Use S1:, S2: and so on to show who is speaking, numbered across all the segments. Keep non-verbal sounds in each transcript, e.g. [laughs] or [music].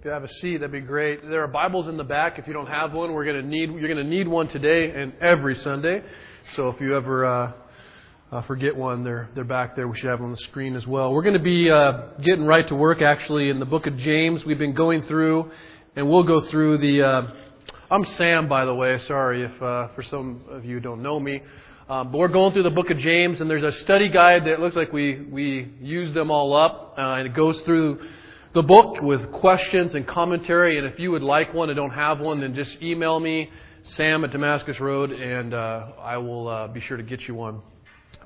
S1: If you have a seat, that'd be great. There are Bibles in the back. If you don't have one, we're going to need you're going to need one today and every Sunday. So if you ever uh, uh, forget one, they're they're back there. We should have them on the screen as well. We're going to be uh, getting right to work actually in the book of James. We've been going through, and we'll go through the. Uh, I'm Sam, by the way. Sorry if uh, for some of you don't know me. Um, but we're going through the book of James, and there's a study guide that looks like we we use them all up, uh, and it goes through the book with questions and commentary. And if you would like one and don't have one, then just email me, Sam at Damascus Road, and uh, I will uh, be sure to get you one.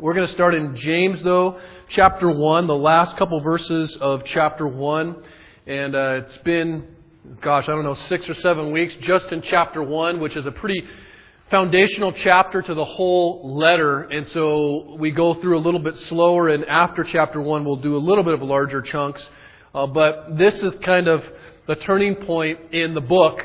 S1: We're going to start in James, though, chapter 1, the last couple verses of chapter 1. And uh, it's been, gosh, I don't know, six or seven weeks just in chapter 1, which is a pretty foundational chapter to the whole letter. And so we go through a little bit slower, and after chapter 1, we'll do a little bit of larger chunks. Uh, but this is kind of the turning point in the book.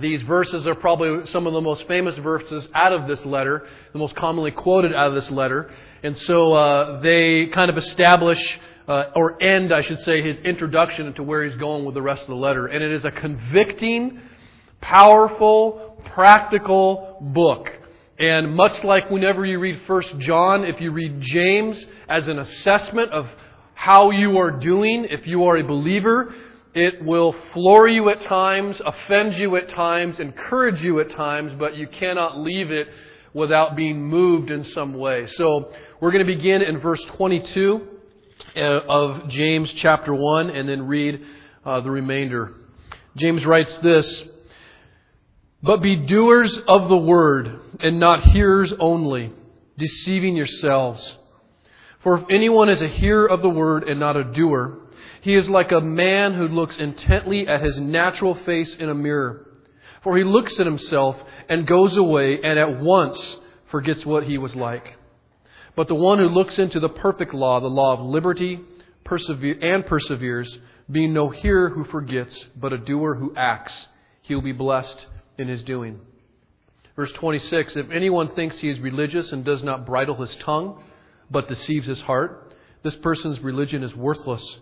S1: These verses are probably some of the most famous verses out of this letter, the most commonly quoted out of this letter. And so uh, they kind of establish, uh, or end, I should say, his introduction into where he's going with the rest of the letter. And it is a convicting, powerful, practical book. And much like whenever you read First John, if you read James as an assessment of how you are doing if you are a believer. It will floor you at times, offend you at times, encourage you at times, but you cannot leave it without being moved in some way. So we're going to begin in verse 22 uh, of James chapter 1 and then read uh, the remainder. James writes this, But be doers of the word and not hearers only, deceiving yourselves. For if anyone is a hearer of the word and not a doer, he is like a man who looks intently at his natural face in a mirror. For he looks at himself and goes away and at once forgets what he was like. But the one who looks into the perfect law, the law of liberty, and perseveres, being no hearer who forgets, but a doer who acts, he will be blessed in his doing. Verse 26 If anyone thinks he is religious and does not bridle his tongue, but deceives his heart, this person's religion is worthless.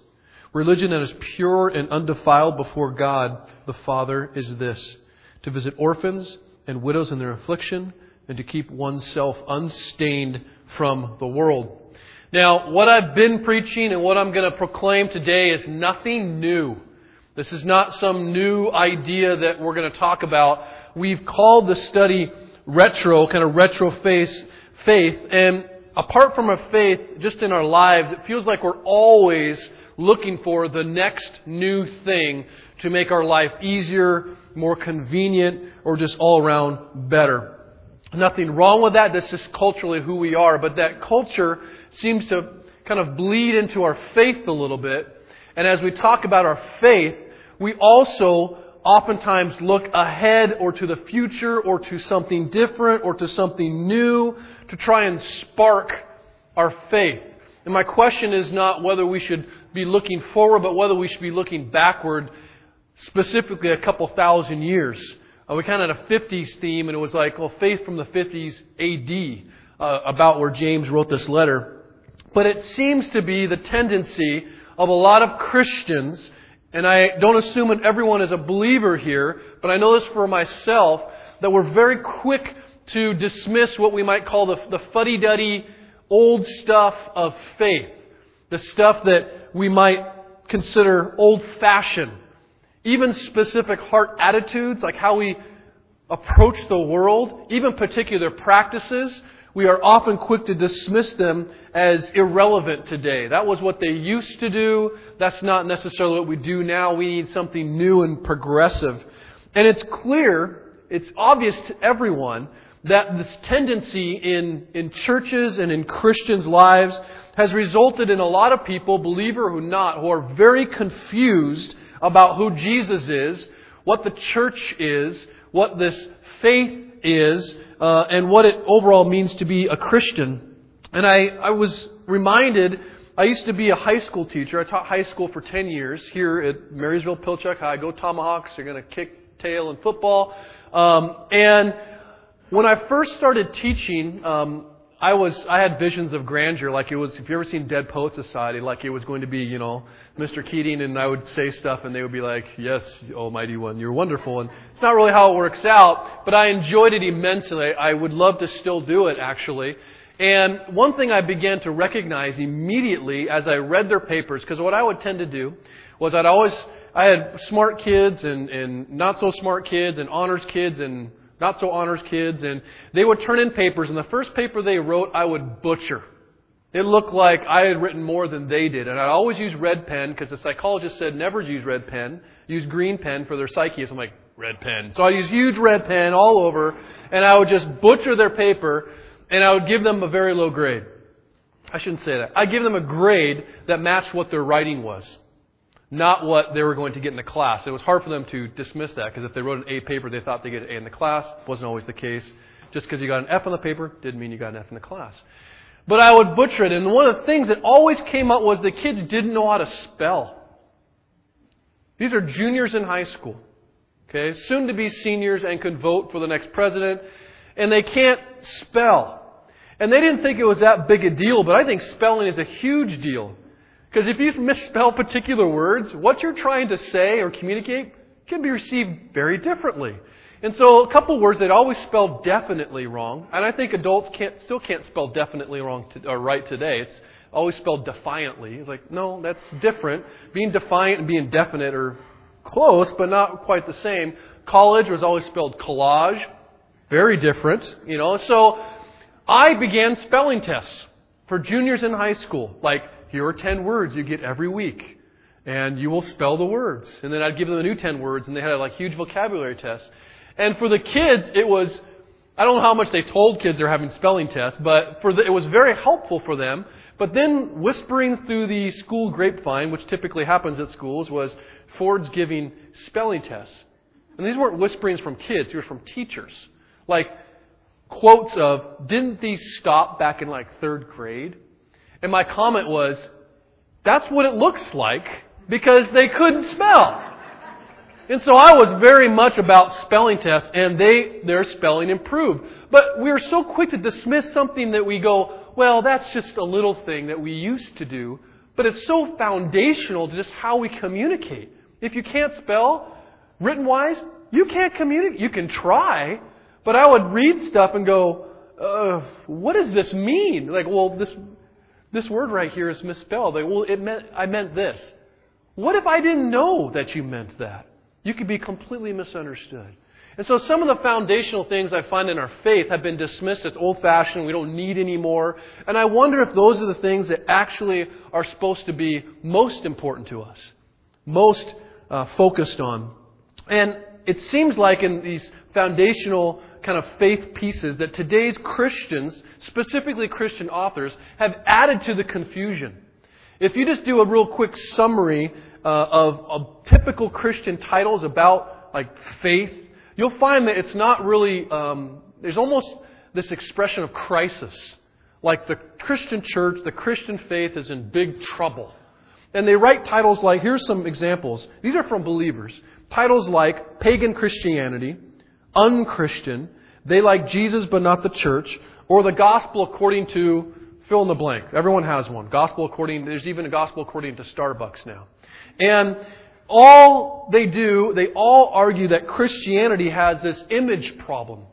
S1: Religion that is pure and undefiled before God the Father is this to visit orphans and widows in their affliction, and to keep oneself unstained from the world. Now, what I've been preaching and what I'm going to proclaim today is nothing new. This is not some new idea that we're going to talk about. We've called the study retro, kind of retro face, faith, and apart from our faith, just in our lives, it feels like we're always looking for the next new thing to make our life easier, more convenient, or just all around better. Nothing wrong with that. That's just culturally who we are. But that culture seems to kind of bleed into our faith a little bit. And as we talk about our faith, we also oftentimes look ahead or to the future or to something different or to something new to try and spark our faith. And my question is not whether we should be looking forward, but whether we should be looking backward, specifically a couple thousand years. Uh, we kind of had a 50s theme, and it was like, well, faith from the 50s AD, uh, about where James wrote this letter. But it seems to be the tendency of a lot of Christians, and I don't assume that everyone is a believer here, but I know this for myself, that we're very quick to dismiss what we might call the, the fuddy-duddy old stuff of faith. The stuff that we might consider old-fashioned. Even specific heart attitudes, like how we approach the world, even particular practices, we are often quick to dismiss them as irrelevant today. That was what they used to do. That's not necessarily what we do now. We need something new and progressive. And it's clear, it's obvious to everyone that this tendency in, in churches and in Christians' lives has resulted in a lot of people, believer or not, who are very confused about who Jesus is, what the church is, what this faith is, uh, and what it overall means to be a Christian. And I, I was reminded, I used to be a high school teacher. I taught high school for 10 years here at Marysville Pilchuck High. Go Tomahawks. They're going to kick tail in football. Um, and when I first started teaching, um, I was I had visions of grandeur, like it was. If you ever seen Dead Poet Society, like it was going to be, you know, Mr. Keating, and I would say stuff, and they would be like, "Yes, Almighty One, you're wonderful." And it's not really how it works out, but I enjoyed it immensely. I would love to still do it, actually. And one thing I began to recognize immediately as I read their papers, because what I would tend to do was I'd always I had smart kids and and not so smart kids and honors kids and not so honors kids, and they would turn in papers, and the first paper they wrote, I would butcher. It looked like I had written more than they did, and I'd always use red pen because the psychologist said never use red pen, use green pen for their psyche. So I'm like, red pen. So I use huge red pen all over, and I would just butcher their paper, and I would give them a very low grade. I shouldn't say that. I'd give them a grade that matched what their writing was not what they were going to get in the class. It was hard for them to dismiss that because if they wrote an A paper, they thought they get an A in the class. Wasn't always the case. Just because you got an F on the paper didn't mean you got an F in the class. But I would butcher it, and one of the things that always came up was the kids didn't know how to spell. These are juniors in high school, okay, soon to be seniors and can vote for the next president, and they can't spell. And they didn't think it was that big a deal, but I think spelling is a huge deal. Because if you misspell particular words, what you're trying to say or communicate can be received very differently. And so a couple words they'd always spell definitely wrong, and I think adults can't still can't spell definitely wrong to, or right today. It's always spelled defiantly. It's like no, that's different. Being defiant and being definite are close, but not quite the same. College was always spelled collage, very different. You know, so I began spelling tests for juniors in high school, like here are 10 words you get every week. And you will spell the words. And then I'd give them a new 10 words, and they had a like huge vocabulary test. And for the kids, it was, I don't know how much they told kids they're having spelling tests, but for the, it was very helpful for them. But then whispering through the school grapevine, which typically happens at schools, was Ford's giving spelling tests. And these weren't whisperings from kids, these were from teachers. Like quotes of, didn't these stop back in like third grade? And my comment was, that's what it looks like because they couldn't spell. And so I was very much about spelling tests and they, their spelling improved. But we are so quick to dismiss something that we go, well, that's just a little thing that we used to do. But it's so foundational to just how we communicate. If you can't spell, written wise, you can't communicate. You can try, but I would read stuff and go, uh, what does this mean? Like, well, this this word right here is misspelled. Well, it meant, I meant this. What if I didn't know that you meant that? You could be completely misunderstood. And so some of the foundational things I find in our faith have been dismissed as old fashioned, we don't need anymore. And I wonder if those are the things that actually are supposed to be most important to us, most uh, focused on. And it seems like in these foundational kind of faith pieces that today's Christians, specifically Christian authors, have added to the confusion. If you just do a real quick summary uh, of, of, typical Christian titles about like faith, you'll find that it's not really. Um, there's almost this expression of crisis, like the Christian church, the Christian faith is in big trouble. And they write titles like, here's some examples. These are from believers. Titles like Pagan Christianity, unchristian, they like Jesus but not the church, or the gospel according to fill in the blank. Everyone has one. Gospel according, there's even a gospel according to Starbucks now. And all they do, they all argue that Christianity has this image problem.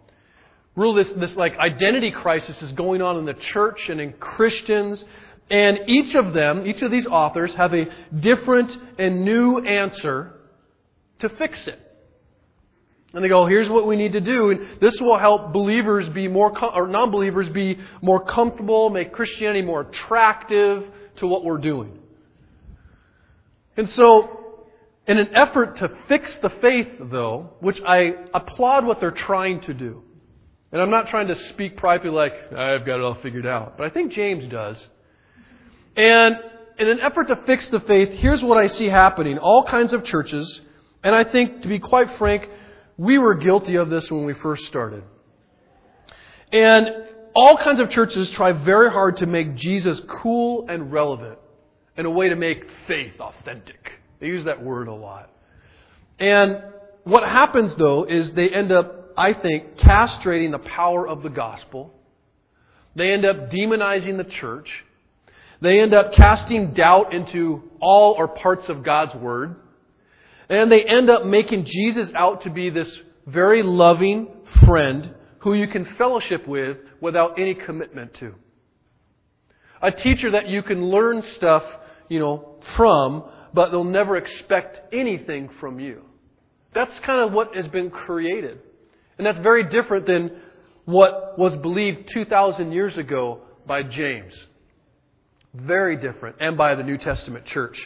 S1: Really, this, this like identity crisis is going on in the church and in Christians. And each of them, each of these authors, have a different and new answer to fix it. And they go, here's what we need to do. And this will help believers be more, or non-believers be more comfortable, make Christianity more attractive to what we're doing. And so, in an effort to fix the faith, though, which I applaud what they're trying to do, and I'm not trying to speak privately like, I've got it all figured out, but I think James does. And in an effort to fix the faith, here's what I see happening. All kinds of churches, and I think, to be quite frank, we were guilty of this when we first started. And all kinds of churches try very hard to make Jesus cool and relevant in a way to make faith authentic. They use that word a lot. And what happens though is they end up, I think, castrating the power of the gospel. They end up demonizing the church. They end up casting doubt into all or parts of God's Word. And they end up making Jesus out to be this very loving friend who you can fellowship with without any commitment to. A teacher that you can learn stuff, you know, from, but they'll never expect anything from you. That's kind of what has been created. And that's very different than what was believed 2,000 years ago by James. Very different. And by the New Testament church.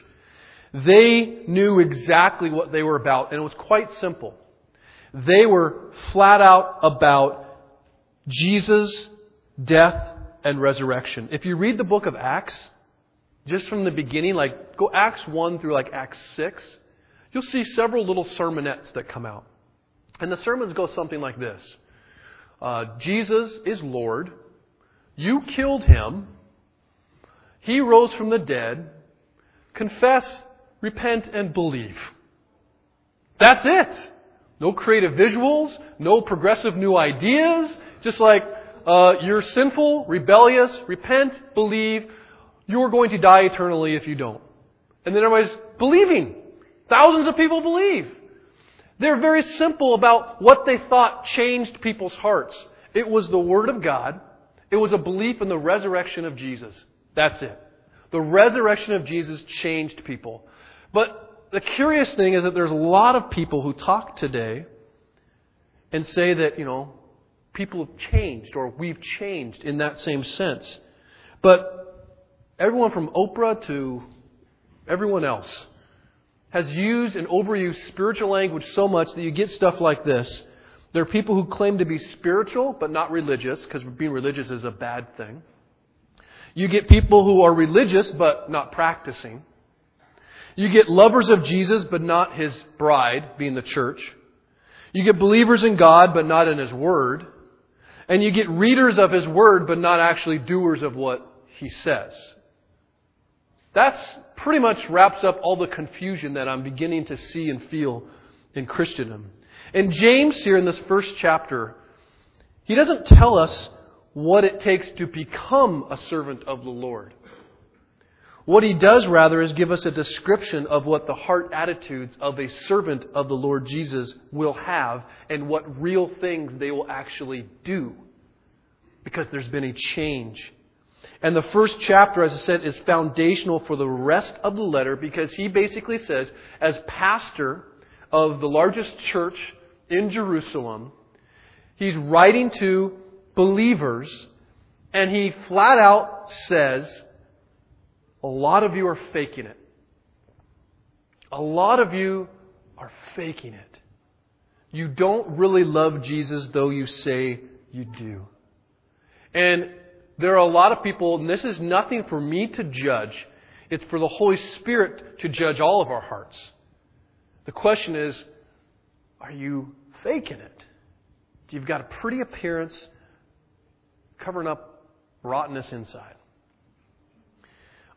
S1: They knew exactly what they were about, and it was quite simple. They were flat out about Jesus' death and resurrection. If you read the book of Acts, just from the beginning, like go Acts 1 through like Acts 6, you'll see several little sermonettes that come out. And the sermons go something like this uh, Jesus is Lord. You killed him. He rose from the dead. Confess, repent, and believe. That's it. No creative visuals, no progressive new ideas. Just like uh, you're sinful, rebellious, repent, believe. You're going to die eternally if you don't. And then everybody's believing. Thousands of people believe. They're very simple about what they thought changed people's hearts. It was the Word of God. It was a belief in the resurrection of Jesus. That's it. The resurrection of Jesus changed people. But the curious thing is that there's a lot of people who talk today and say that, you know, people have changed or we've changed in that same sense. But everyone from Oprah to everyone else has used and overused spiritual language so much that you get stuff like this. There are people who claim to be spiritual but not religious, because being religious is a bad thing. You get people who are religious but not practicing. You get lovers of Jesus but not his bride, being the church. You get believers in God but not in his word. And you get readers of his word but not actually doers of what he says. That's pretty much wraps up all the confusion that I'm beginning to see and feel in Christendom. And James, here in this first chapter, he doesn't tell us what it takes to become a servant of the Lord. What he does, rather, is give us a description of what the heart attitudes of a servant of the Lord Jesus will have and what real things they will actually do. Because there's been a change and the first chapter, as I said, is foundational for the rest of the letter because he basically says, as pastor of the largest church in Jerusalem, he's writing to believers and he flat out says, a lot of you are faking it. A lot of you are faking it. You don't really love Jesus though you say you do. And there are a lot of people, and this is nothing for me to judge. It's for the Holy Spirit to judge all of our hearts. The question is, are you faking it? You've got a pretty appearance covering up rottenness inside.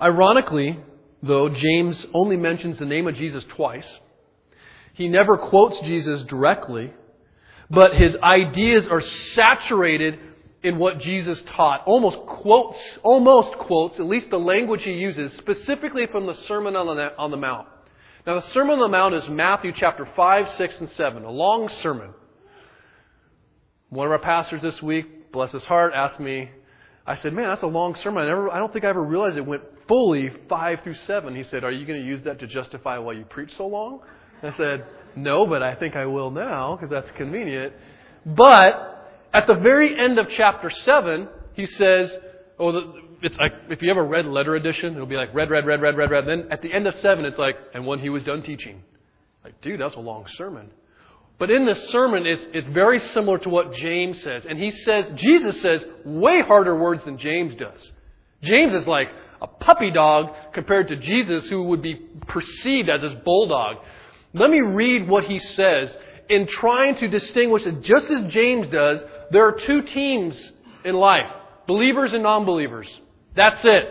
S1: Ironically, though, James only mentions the name of Jesus twice. He never quotes Jesus directly, but his ideas are saturated in what Jesus taught. Almost quotes, almost quotes, at least the language he uses, specifically from the Sermon on the, Mount. Now, the Sermon on the Mount is Matthew chapter 5, 6, and 7, a long sermon. One of our pastors this week, bless his heart, asked me, I said, man, that's a long sermon. I, never, I don't think I ever realized it went fully 5 through 7. He said, are you going to use that to justify why you preach so long? I said, no, but I think I will now because that's convenient. But at the very end of chapter 7, he says, oh, the, it's like, if you have a red letter edition, it'll be like red, red, red, red, red, red. Then at the end of 7, it's like, and when he was done teaching. Like, dude, that's a long sermon. But in this sermon, it's, it's very similar to what James says. And he says, Jesus says way harder words than James does. James is like a puppy dog compared to Jesus, who would be perceived as his bulldog. Let me read what he says in trying to distinguish it, just as James does, there are two teams in life believers and non believers. That's it.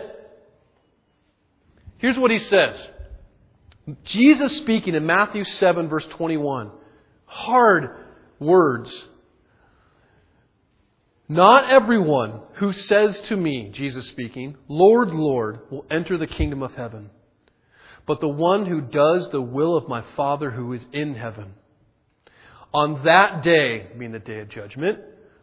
S1: Here's what he says Jesus speaking in Matthew 7, verse 21. Hard words. Not everyone who says to me, Jesus speaking, Lord, Lord, will enter the kingdom of heaven, but the one who does the will of my Father who is in heaven. On that day, being the day of judgment,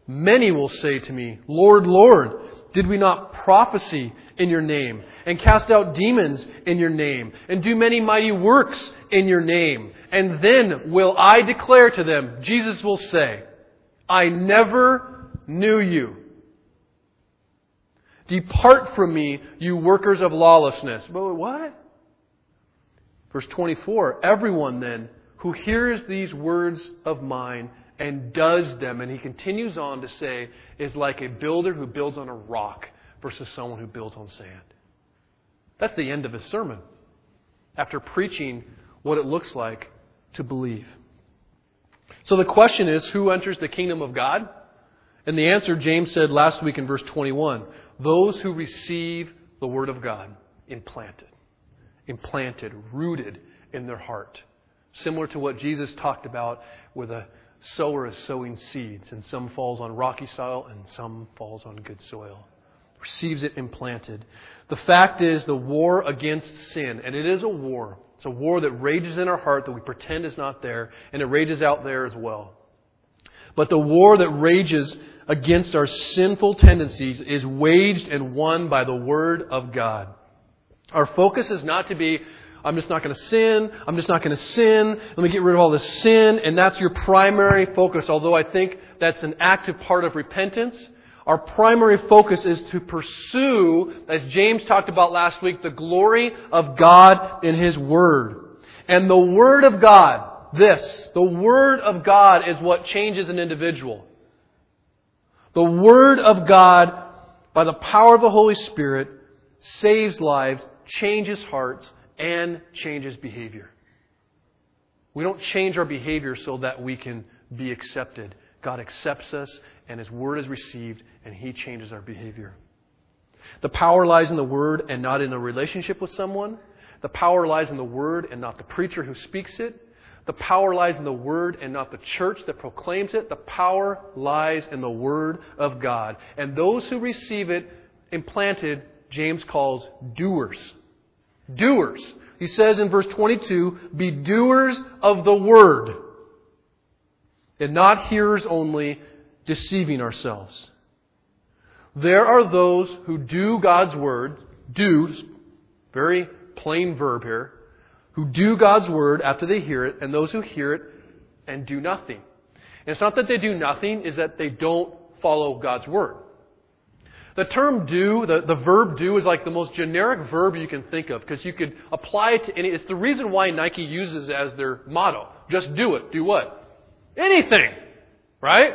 S1: many will say to me, Lord, Lord, did we not prophesy in your name, and cast out demons in your name, and do many mighty works in your name? And then will I declare to them, Jesus will say, I never knew you. Depart from me, you workers of lawlessness. But what? Verse 24, everyone then who hears these words of mine and does them, and he continues on to say, is like a builder who builds on a rock versus someone who builds on sand. That's the end of his sermon. After preaching what it looks like to believe. So the question is who enters the kingdom of God? And the answer James said last week in verse 21 those who receive the word of God implanted, implanted, rooted in their heart. Similar to what Jesus talked about with a sower is sowing seeds, and some falls on rocky soil and some falls on good soil. Receives it implanted. The fact is the war against sin, and it is a war. It's a war that rages in our heart that we pretend is not there, and it rages out there as well. But the war that rages against our sinful tendencies is waged and won by the Word of God. Our focus is not to be, I'm just not going to sin, I'm just not going to sin, let me get rid of all this sin, and that's your primary focus, although I think that's an active part of repentance. Our primary focus is to pursue, as James talked about last week, the glory of God in His Word. And the Word of God, this, the Word of God is what changes an individual. The Word of God, by the power of the Holy Spirit, saves lives, changes hearts, and changes behavior. We don't change our behavior so that we can be accepted. God accepts us and His Word is received, and He changes our behavior. The power lies in the Word and not in a relationship with someone. The power lies in the Word and not the preacher who speaks it. The power lies in the Word and not the church that proclaims it. The power lies in the Word of God. And those who receive it implanted, James calls doers. Doers. He says in verse 22, be doers of the Word and not hearers only, deceiving ourselves. There are those who do God's word, do, very plain verb here, who do God's word after they hear it, and those who hear it and do nothing. And it's not that they do nothing, is that they don't follow God's word. The term do, the, the verb do, is like the most generic verb you can think of because you could apply it to any. It's the reason why Nike uses as their motto. Just do it. Do what? Anything. Right?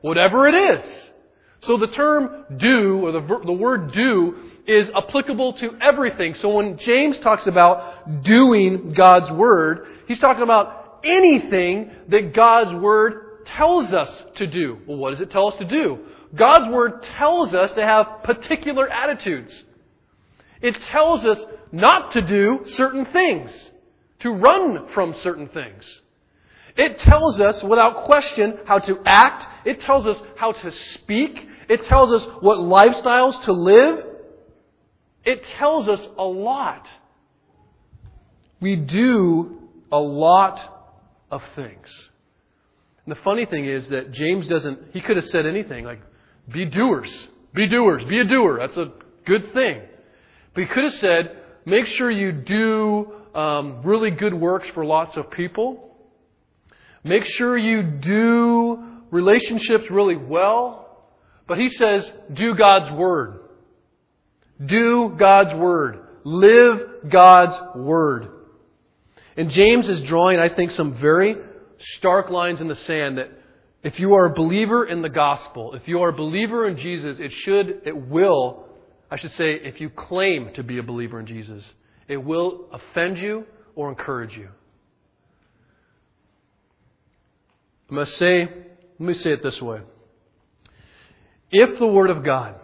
S1: Whatever it is. So the term do, or the, the word do, is applicable to everything. So when James talks about doing God's Word, he's talking about anything that God's Word tells us to do. Well, what does it tell us to do? God's Word tells us to have particular attitudes. It tells us not to do certain things, to run from certain things. It tells us without question how to act. It tells us how to speak. It tells us what lifestyles to live. It tells us a lot. We do a lot of things. And the funny thing is that James doesn't, he could have said anything like, be doers. Be doers. Be a doer. That's a good thing. But he could have said, make sure you do um, really good works for lots of people. Make sure you do relationships really well. But he says, do God's Word. Do God's Word. Live God's Word. And James is drawing, I think, some very stark lines in the sand that if you are a believer in the gospel, if you are a believer in Jesus, it should, it will, I should say, if you claim to be a believer in Jesus, it will offend you or encourage you. I must say, let me say it this way. If the Word of God,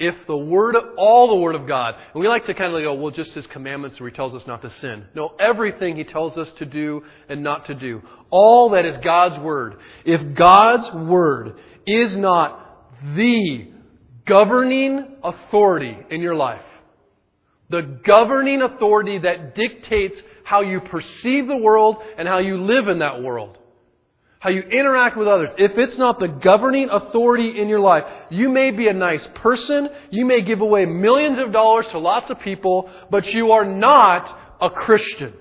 S1: if the Word, all the Word of God, and we like to kind of go, well, just His commandments where He tells us not to sin. No, everything He tells us to do and not to do. All that is God's Word. If God's Word is not the governing authority in your life. The governing authority that dictates how you perceive the world and how you live in that world. How you interact with others. If it's not the governing authority in your life, you may be a nice person, you may give away millions of dollars to lots of people, but you are not a Christian.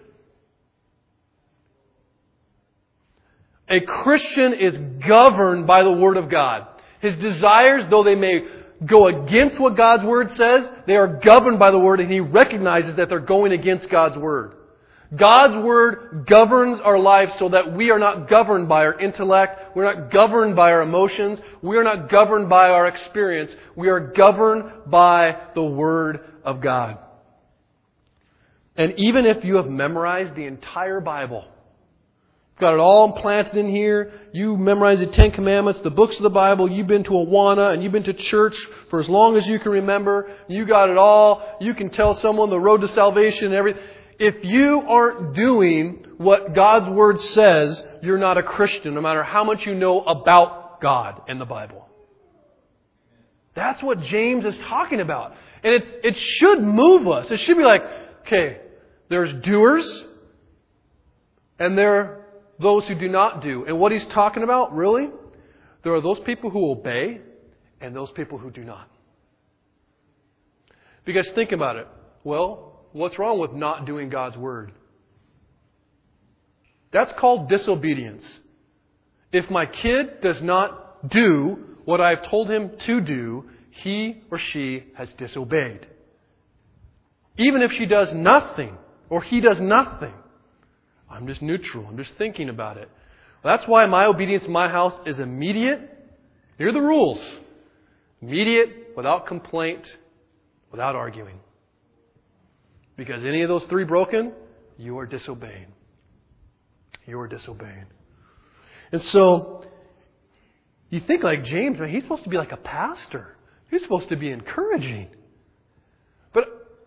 S1: A Christian is governed by the Word of God. His desires, though they may go against what God's Word says, they are governed by the Word and he recognizes that they're going against God's Word. God's Word governs our lives so that we are not governed by our intellect, we're not governed by our emotions, we are not governed by our experience, we are governed by the Word of God. And even if you have memorized the entire Bible, Got it all implanted in here. You memorized the Ten Commandments, the books of the Bible. You've been to Awana and you've been to church for as long as you can remember. You got it all. You can tell someone the road to salvation and everything. If you aren't doing what God's Word says, you're not a Christian, no matter how much you know about God and the Bible. That's what James is talking about. And it, it should move us. It should be like, okay, there's doers, and there are those who do not do. And what he's talking about, really, there are those people who obey and those people who do not. Because think about it. Well, what's wrong with not doing God's word? That's called disobedience. If my kid does not do what I've told him to do, he or she has disobeyed. Even if she does nothing or he does nothing. I'm just neutral. I'm just thinking about it. That's why my obedience in my house is immediate. Here are the rules immediate, without complaint, without arguing. Because any of those three broken, you are disobeying. You are disobeying. And so, you think like James, man, he's supposed to be like a pastor. He's supposed to be encouraging. But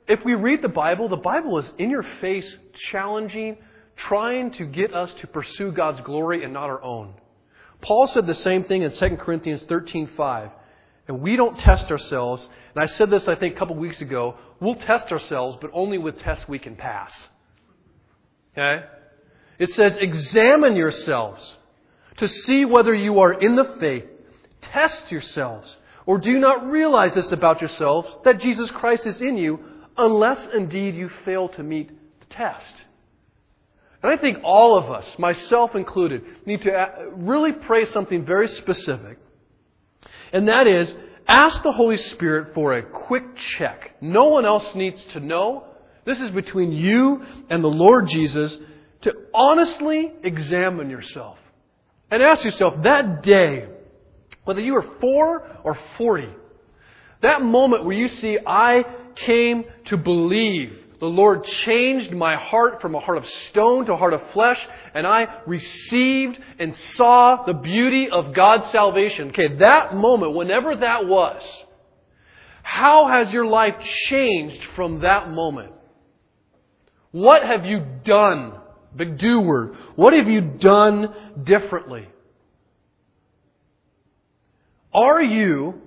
S1: if we read the Bible, the Bible is in your face, challenging, trying to get us to pursue God's glory and not our own. Paul said the same thing in 2 Corinthians 13:5. And we don't test ourselves. And I said this I think a couple weeks ago, we'll test ourselves but only with tests we can pass. Okay? It says examine yourselves to see whether you are in the faith. Test yourselves. Or do you not realize this about yourselves that Jesus Christ is in you unless indeed you fail to meet the test. And I think all of us, myself included, need to uh, really pray something very specific. And that is, ask the Holy Spirit for a quick check. No one else needs to know. This is between you and the Lord Jesus to honestly examine yourself. And ask yourself that day, whether you are four or forty, that moment where you see, I came to believe the Lord changed my heart from a heart of stone to a heart of flesh, and I received and saw the beauty of God's salvation. Okay, that moment, whenever that was, how has your life changed from that moment? What have you done? Big do word. What have you done differently? Are you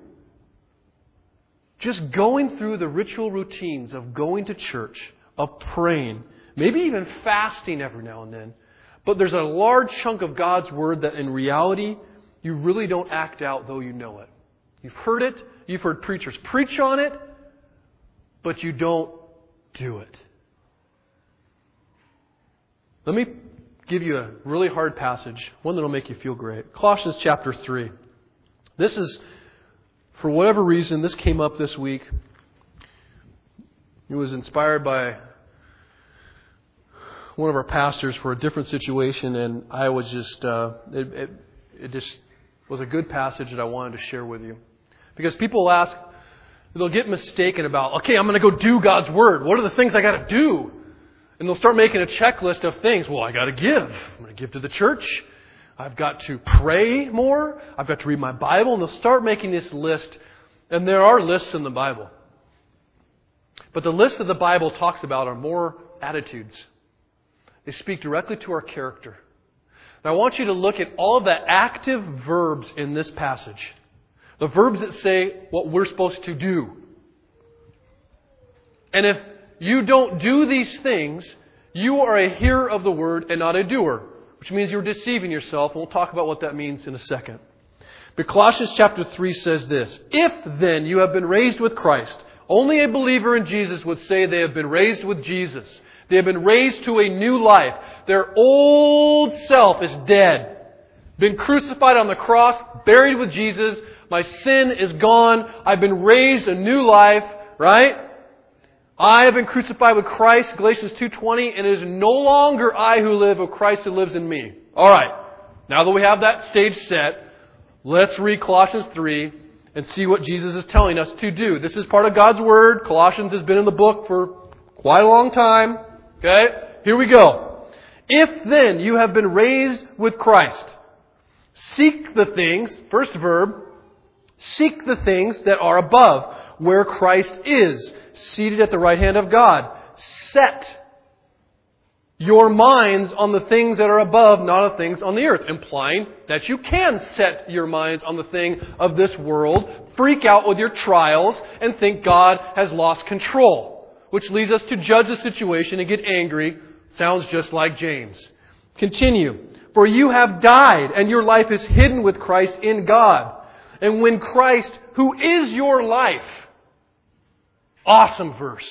S1: just going through the ritual routines of going to church, of praying, maybe even fasting every now and then, but there's a large chunk of God's Word that in reality you really don't act out though you know it. You've heard it, you've heard preachers preach on it, but you don't do it. Let me give you a really hard passage, one that will make you feel great. Colossians chapter 3. This is for whatever reason, this came up this week. It was inspired by one of our pastors for a different situation, and I was just, uh, it, it, it just was a good passage that I wanted to share with you. Because people ask, they'll get mistaken about, okay, I'm going to go do God's Word. What are the things I got to do? And they'll start making a checklist of things. Well, I got to give. I'm going to give to the church. I've got to pray more. I've got to read my Bible. And they'll start making this list. And there are lists in the Bible. But the lists that the Bible talks about are more attitudes. They speak directly to our character. Now, I want you to look at all the active verbs in this passage. The verbs that say what we're supposed to do. And if you don't do these things, you are a hearer of the word and not a doer, which means you're deceiving yourself, and we'll talk about what that means in a second. But Colossians chapter 3 says this If then you have been raised with Christ, only a believer in Jesus would say they have been raised with Jesus. They have been raised to a new life. Their old self is dead. Been crucified on the cross, buried with Jesus. My sin is gone. I've been raised a new life, right? I have been crucified with Christ, Galatians 2.20, and it is no longer I who live, but Christ who lives in me. Alright, now that we have that stage set, let's read Colossians 3 and see what Jesus is telling us to do. This is part of God's Word. Colossians has been in the book for quite a long time. Okay? Here we go. If then you have been raised with Christ, seek the things, first verb, seek the things that are above, where Christ is seated at the right hand of God. Set your minds on the things that are above, not on things on the earth, implying that you can set your minds on the thing of this world, freak out with your trials, and think God has lost control, which leads us to judge the situation and get angry. Sounds just like James. Continue. For you have died, and your life is hidden with Christ in God. And when Christ, who is your life, Awesome verse.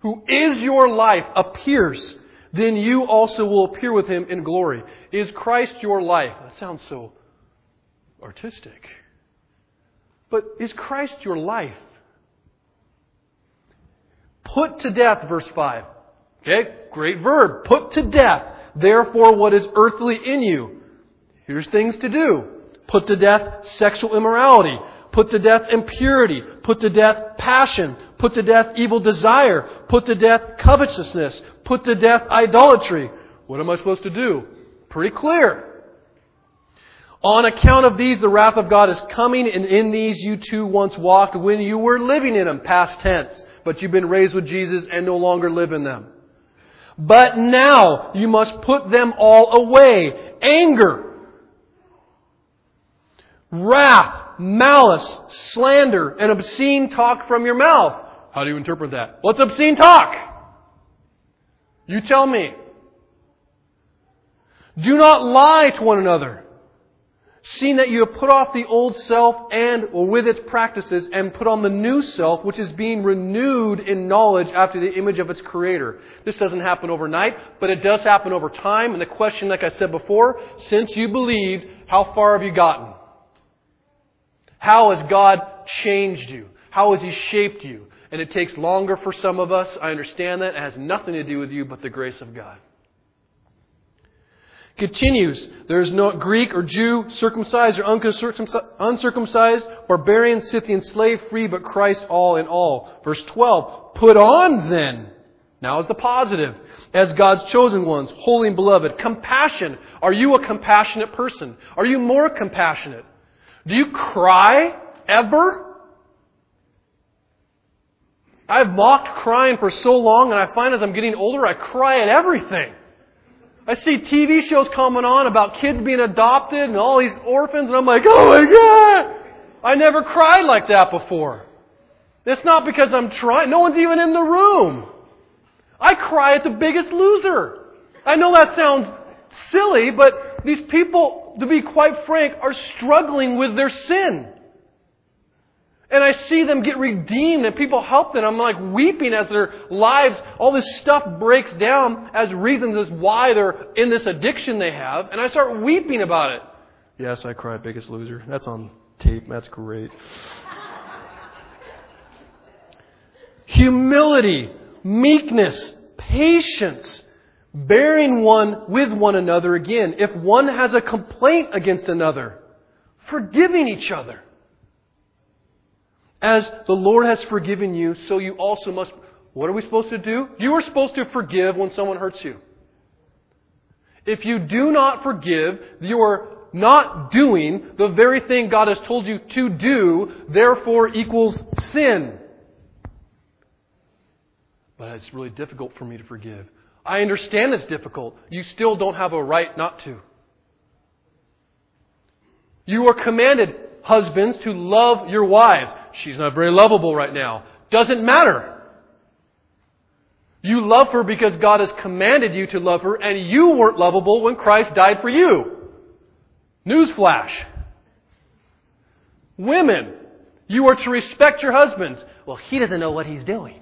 S1: Who is your life appears, then you also will appear with him in glory. Is Christ your life? That sounds so artistic. But is Christ your life? Put to death, verse 5. Okay, great verb. Put to death, therefore, what is earthly in you. Here's things to do. Put to death sexual immorality Put to death impurity. Put to death passion. Put to death evil desire. Put to death covetousness. Put to death idolatry. What am I supposed to do? Pretty clear. On account of these, the wrath of God is coming, and in these you too once walked when you were living in them, past tense. But you've been raised with Jesus and no longer live in them. But now you must put them all away. Anger, wrath, malice, slander, and obscene talk from your mouth. How do you interpret that? What's obscene talk? You tell me. Do not lie to one another, seeing that you have put off the old self and or with its practices and put on the new self, which is being renewed in knowledge after the image of its creator. This doesn't happen overnight, but it does happen over time. And the question, like I said before, since you believed, how far have you gotten? How has God changed you? How has He shaped you? And it takes longer for some of us. I understand that. It has nothing to do with you but the grace of God. Continues. There is no Greek or Jew, circumcised or uncircumcised, barbarian, Scythian, slave, free, but Christ all in all. Verse 12. Put on then. Now is the positive. As God's chosen ones, holy and beloved. Compassion. Are you a compassionate person? Are you more compassionate? Do you cry ever? I've mocked crying for so long, and I find as I'm getting older, I cry at everything. I see TV shows coming on about kids being adopted and all these orphans, and I'm like, oh my God! I never cried like that before. It's not because I'm trying. No one's even in the room. I cry at the biggest loser. I know that sounds silly, but these people to be quite frank, are struggling with their sin. And I see them get redeemed and people help them. I'm like weeping as their lives, all this stuff breaks down as reasons as why they're in this addiction they have. And I start weeping about it. Yes, I cry biggest loser. That's on tape. That's great. Humility, meekness, patience, bearing one with one another again. If one has a complaint against another, forgiving each other. As the Lord has forgiven you, so you also must. What are we supposed to do? You are supposed to forgive when someone hurts you. If you do not forgive, you are not doing the very thing God has told you to do, therefore equals sin. But it's really difficult for me to forgive. I understand it's difficult. You still don't have a right not to. You are commanded, husbands, to love your wives. She's not very lovable right now. Doesn't matter. You love her because God has commanded you to love her, and you weren't lovable when Christ died for you. Newsflash. Women, you are to respect your husbands. Well, he doesn't know what he's doing.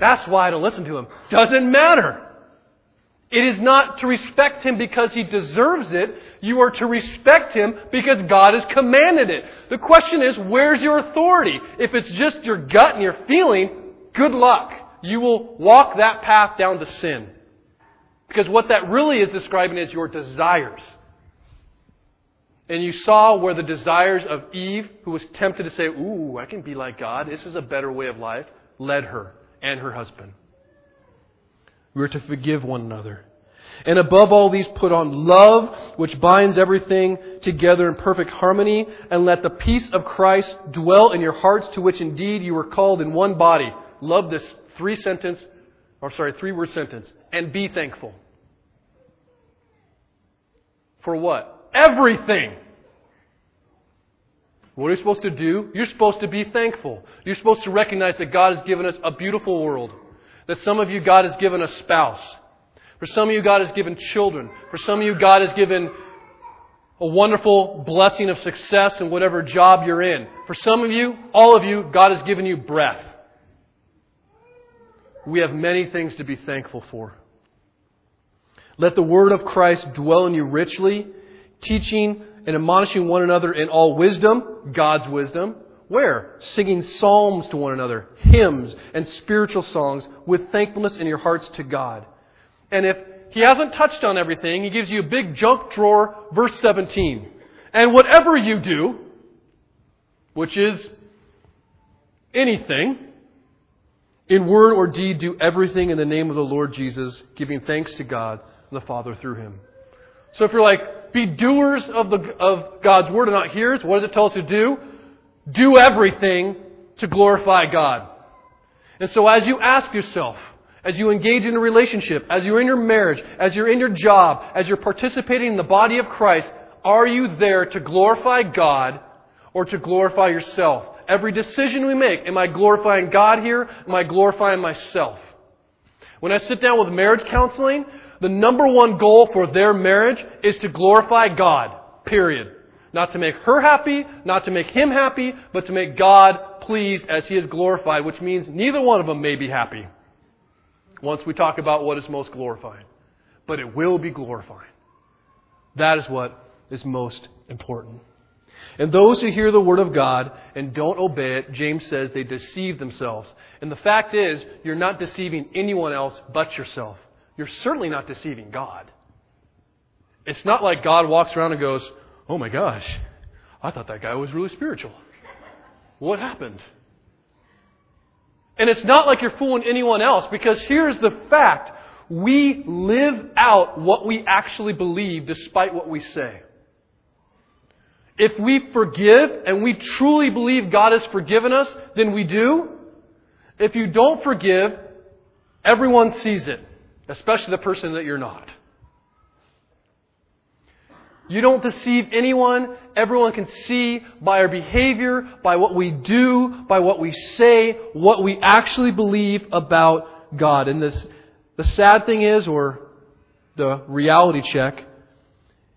S1: That's why I don't listen to him. Doesn't matter. It is not to respect him because he deserves it. You are to respect him because God has commanded it. The question is, where's your authority? If it's just your gut and your feeling, good luck. You will walk that path down to sin. Because what that really is describing is your desires. And you saw where the desires of Eve, who was tempted to say, Ooh, I can be like God, this is a better way of life, led her and her husband. We are to forgive one another. And above all these, put on love, which binds everything together in perfect harmony, and let the peace of Christ dwell in your hearts, to which indeed you were called in one body. Love this three sentence, or sorry, three word sentence. And be thankful. For what? Everything. What are you supposed to do? You're supposed to be thankful. You're supposed to recognize that God has given us a beautiful world. That some of you, God has given a spouse. For some of you, God has given children. For some of you, God has given a wonderful blessing of success in whatever job you're in. For some of you, all of you, God has given you breath. We have many things to be thankful for. Let the word of Christ dwell in you richly, teaching and admonishing one another in all wisdom, God's wisdom. Where? Singing psalms to one another, hymns and spiritual songs with thankfulness in your hearts to God. And if he hasn't touched on everything, he gives you a big junk drawer, verse 17. And whatever you do, which is anything, in word or deed, do everything in the name of the Lord Jesus, giving thanks to God and the Father through him. So if you're like, be doers of, the, of God's word and not hearers, what does it tell us to do? Do everything to glorify God. And so as you ask yourself, as you engage in a relationship, as you're in your marriage, as you're in your job, as you're participating in the body of Christ, are you there to glorify God or to glorify yourself? Every decision we make, am I glorifying God here? Am I glorifying myself? When I sit down with marriage counseling, the number one goal for their marriage is to glorify God. Period. Not to make her happy, not to make him happy, but to make God pleased as he is glorified, which means neither one of them may be happy once we talk about what is most glorifying. But it will be glorifying. That is what is most important. And those who hear the word of God and don't obey it, James says they deceive themselves. And the fact is, you're not deceiving anyone else but yourself. You're certainly not deceiving God. It's not like God walks around and goes, Oh my gosh, I thought that guy was really spiritual. What happened? And it's not like you're fooling anyone else because here's the fact. We live out what we actually believe despite what we say. If we forgive and we truly believe God has forgiven us, then we do. If you don't forgive, everyone sees it, especially the person that you're not. You don't deceive anyone. Everyone can see by our behavior, by what we do, by what we say, what we actually believe about God. And this, the sad thing is, or the reality check,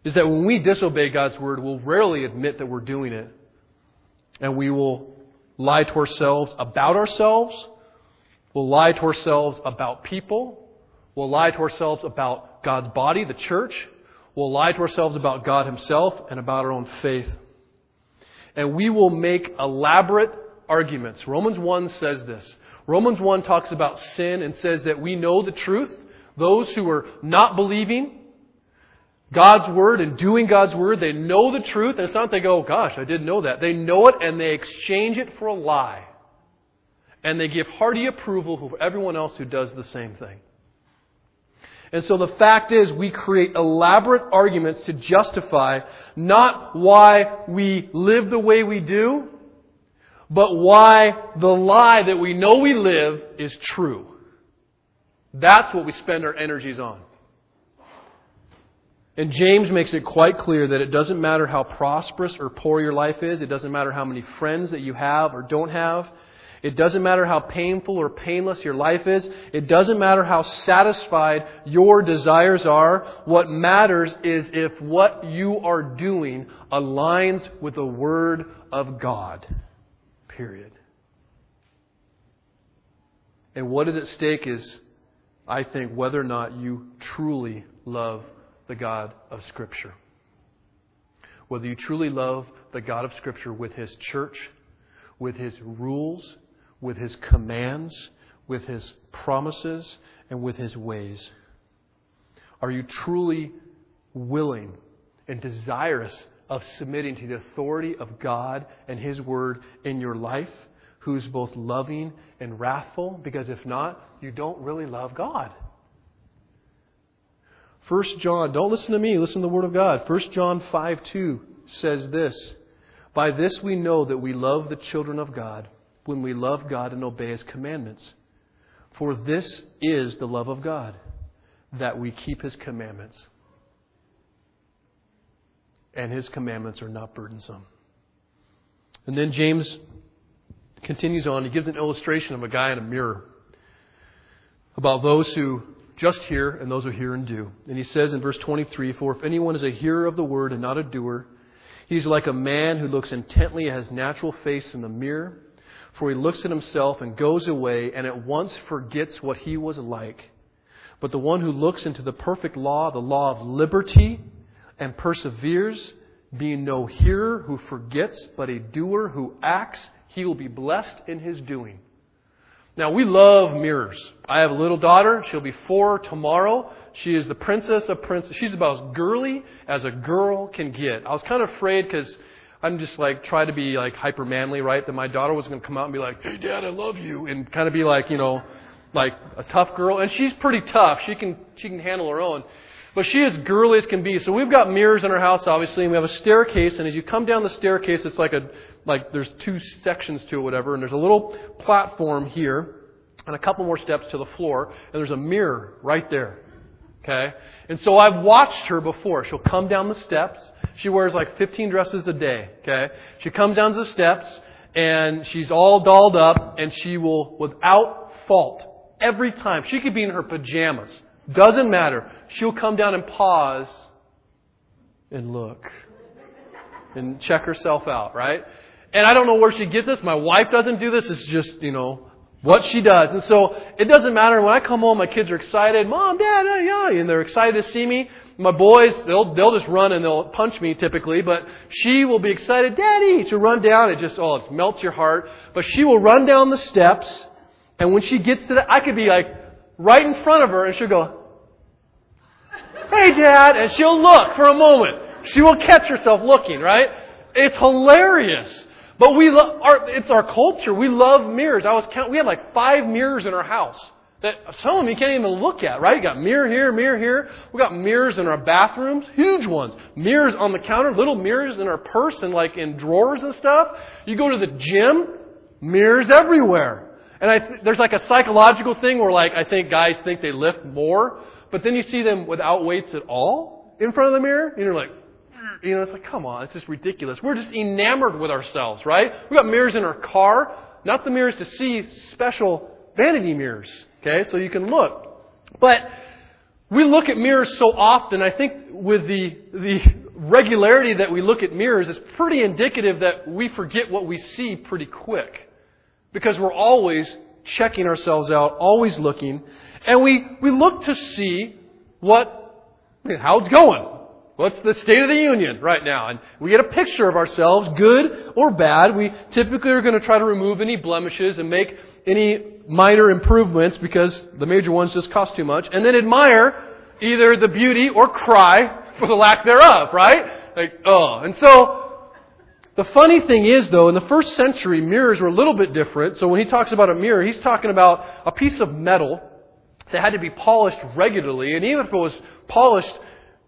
S1: is that when we disobey God's word, we'll rarely admit that we're doing it. And we will lie to ourselves about ourselves. We'll lie to ourselves about people. We'll lie to ourselves about God's body, the church. We'll lie to ourselves about God Himself and about our own faith. And we will make elaborate arguments. Romans 1 says this. Romans 1 talks about sin and says that we know the truth. Those who are not believing God's Word and doing God's Word, they know the truth. And it's not they go, oh, gosh, I didn't know that. They know it and they exchange it for a lie. And they give hearty approval for everyone else who does the same thing. And so the fact is, we create elaborate arguments to justify not why we live the way we do, but why the lie that we know we live is true. That's what we spend our energies on. And James makes it quite clear that it doesn't matter how prosperous or poor your life is. It doesn't matter how many friends that you have or don't have. It doesn't matter how painful or painless your life is. It doesn't matter how satisfied your desires are. What matters is if what you are doing aligns with the Word of God. Period. And what is at stake is, I think, whether or not you truly love the God of Scripture. Whether you truly love the God of Scripture with His church, with His rules, with His commands, with His promises, and with His ways. Are you truly willing and desirous of submitting to the authority of God and His Word in your life, who's both loving and wrathful? Because if not, you don't really love God. 1 John, don't listen to me, listen to the Word of God. 1 John 5 2 says this By this we know that we love the children of God, when we love God and obey His commandments. For this is the love of God, that we keep His commandments. And His commandments are not burdensome. And then James continues on. He gives an illustration of a guy in a mirror about those who just hear and those who hear and do. And he says in verse 23 For if anyone is a hearer of the word and not a doer, he's like a man who looks intently at his natural face in the mirror. For he looks at himself and goes away and at once forgets what he was like. But the one who looks into the perfect law, the law of liberty, and perseveres, being no hearer who forgets, but a doer who acts, he will be blessed in his doing. Now, we love mirrors. I have a little daughter. She'll be four tomorrow. She is the princess of princes. She's about as girly as a girl can get. I was kind of afraid because I'm just like, try to be like hyper manly, right? That my daughter was going to come out and be like, hey, dad, I love you. And kind of be like, you know, like a tough girl. And she's pretty tough. She can, she can handle her own. But she is girly as can be. So we've got mirrors in our house, obviously, and we have a staircase. And as you come down the staircase, it's like a like there's two sections to it, whatever, and there's a little platform here and a couple more steps to the floor, and there's a mirror right there. Okay? And so I've watched her before. She'll come down the steps. She wears like 15 dresses a day. Okay? She comes down the steps, and she's all dolled up, and she will, without fault, every time, she could be in her pajamas. Doesn't matter. She'll come down and pause and look and check herself out, right? And I don't know where she gets this. My wife doesn't do this. It's just, you know, what she does. And so it doesn't matter. When I come home, my kids are excited. Mom, Dad, uh, yeah, and they're excited to see me. My boys, they'll, they'll just run and they'll punch me typically, but she will be excited. Daddy! She'll run down. It just, oh, it melts your heart. But she will run down the steps, and when she gets to that, I could be like right in front of her, and she'll go, Hey, Dad! And she'll look for a moment. She will catch herself looking, right? It's hilarious. But we love, our, it's our culture. We love mirrors. I was count, we had like five mirrors in our house that some of them you can't even look at, right? You got mirror here, mirror here. We got mirrors in our bathrooms, huge ones. Mirrors on the counter, little mirrors in our purse and like in drawers and stuff. You go to the gym, mirrors everywhere. And I th- there's like a psychological thing where like I think guys think they lift more, but then you see them without weights at all in front of the mirror, and you're like, mm, you know, it's like, come on, it's just ridiculous. We're just enamored with ourselves, right? We've got mirrors in our car, not the mirrors to see, special vanity mirrors, okay, so you can look. But we look at mirrors so often, I think with the, the regularity that we look at mirrors it's pretty indicative that we forget what we see pretty quick. Because we're always checking ourselves out, always looking, and we, we look to see what, how it's going. What's the state of the union right now? And we get a picture of ourselves, good or bad. We typically are going to try to remove any blemishes and make any minor improvements because the major ones just cost too much. And then admire either the beauty or cry for the lack thereof, right? Like, oh. And so, the funny thing is though, in the first century, mirrors were a little bit different. So when he talks about a mirror, he's talking about a piece of metal that had to be polished regularly. And even if it was polished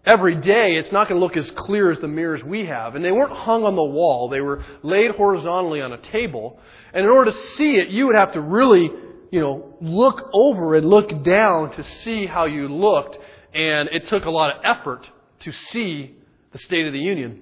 S1: every day, it's not going to look as clear as the mirrors we have. And they weren't hung on the wall. They were laid horizontally on a table. And in order to see it, you would have to really, you know, look over and look down to see how you looked. And it took a lot of effort to see the State of the Union.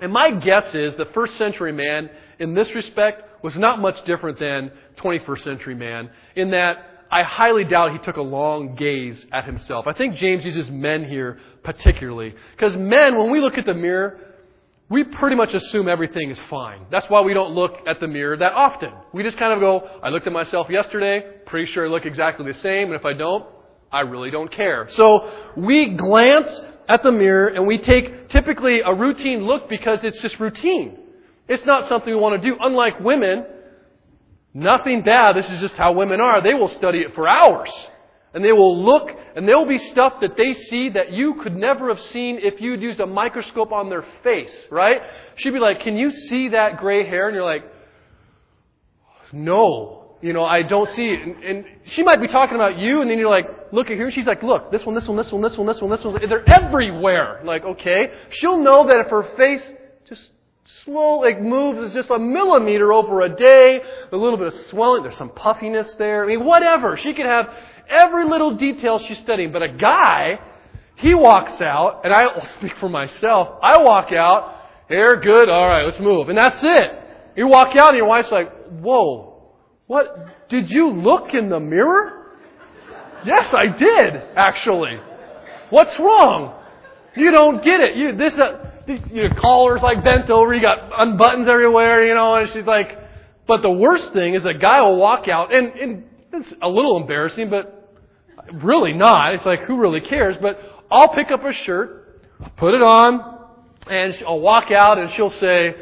S1: And my guess is the first century man, in this respect, was not much different than 21st century man, in that I highly doubt he took a long gaze at himself. I think James uses men here particularly. Because men, when we look at the mirror, we pretty much assume everything is fine. That's why we don't look at the mirror that often. We just kind of go, I looked at myself yesterday, pretty sure I look exactly the same, and if I don't, I really don't care. So we glance at the mirror and we take typically a routine look because it's just routine. It's not something we want to do. Unlike women, nothing bad. This is just how women are. They will study it for hours. And they will look, and there will be stuff that they see that you could never have seen if you'd used a microscope on their face, right? She'd be like, Can you see that gray hair? And you're like, No. You know, I don't see it. And, and she might be talking about you, and then you're like, Look at here. She's like, Look, this one, this one, this one, this one, this one, this one. They're everywhere. Like, okay. She'll know that if her face just slow, like moves just a millimeter over a day, a little bit of swelling, there's some puffiness there. I mean, whatever. She could have every little detail she's studying. But a guy, he walks out, and [laughs] I'll speak for myself. I walk out, hair good, all right, let's move. And that's it. You walk out and your wife's like, whoa, what? Did you look in the mirror? Yes, I did, actually. What's wrong? You don't get it. You, this, uh, your collar's like bent over, you got unbuttons everywhere, you know, and she's like, but the worst thing is a guy will walk out, and, and it's a little embarrassing, but really not. It's like, who really cares? But I'll pick up a shirt, put it on, and I'll walk out and she'll say,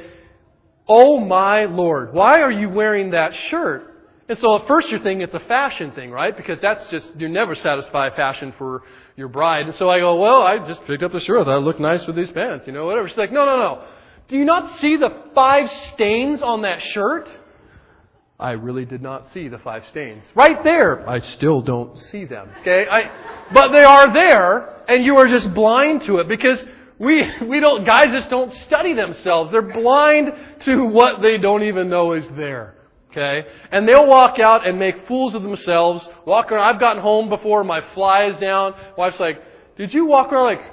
S1: Oh my Lord, why are you wearing that shirt? And so at first you're thinking it's a fashion thing, right? Because that's just, you never satisfy fashion for your bride. And so I go, well, I just picked up the shirt. I thought it looked nice with these pants, you know, whatever. She's like, no, no, no. Do you not see the five stains on that shirt? I really did not see the five stains. Right there, I still don't see them. Okay? I, but they are there, and you are just blind to it because we, [laughs] we don't, guys just don't study themselves. They're blind to what they don't even know is there. Okay? And they'll walk out and make fools of themselves. Walk around. I've gotten home before, my fly is down. Wife's like, did you walk around like,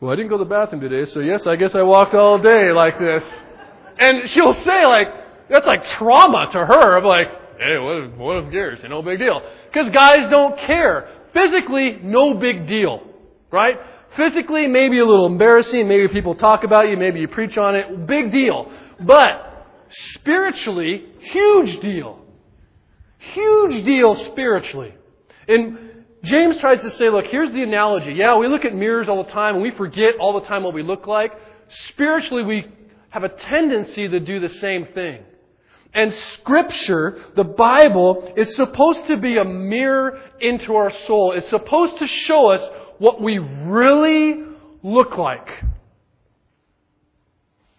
S1: well, I didn't go to the bathroom today, so yes, I guess I walked all day like this. And she'll say like, that's like trauma to her. I'm like, hey, what if, what if? No big deal. Because guys don't care. Physically, no big deal. Right? Physically, maybe a little embarrassing. Maybe people talk about you. Maybe you preach on it. Big deal. But spiritually, huge deal. Huge deal spiritually. And James tries to say, look, here's the analogy. Yeah, we look at mirrors all the time and we forget all the time what we look like. Spiritually, we have a tendency to do the same thing. And Scripture, the Bible, is supposed to be a mirror into our soul. It's supposed to show us what we really look like.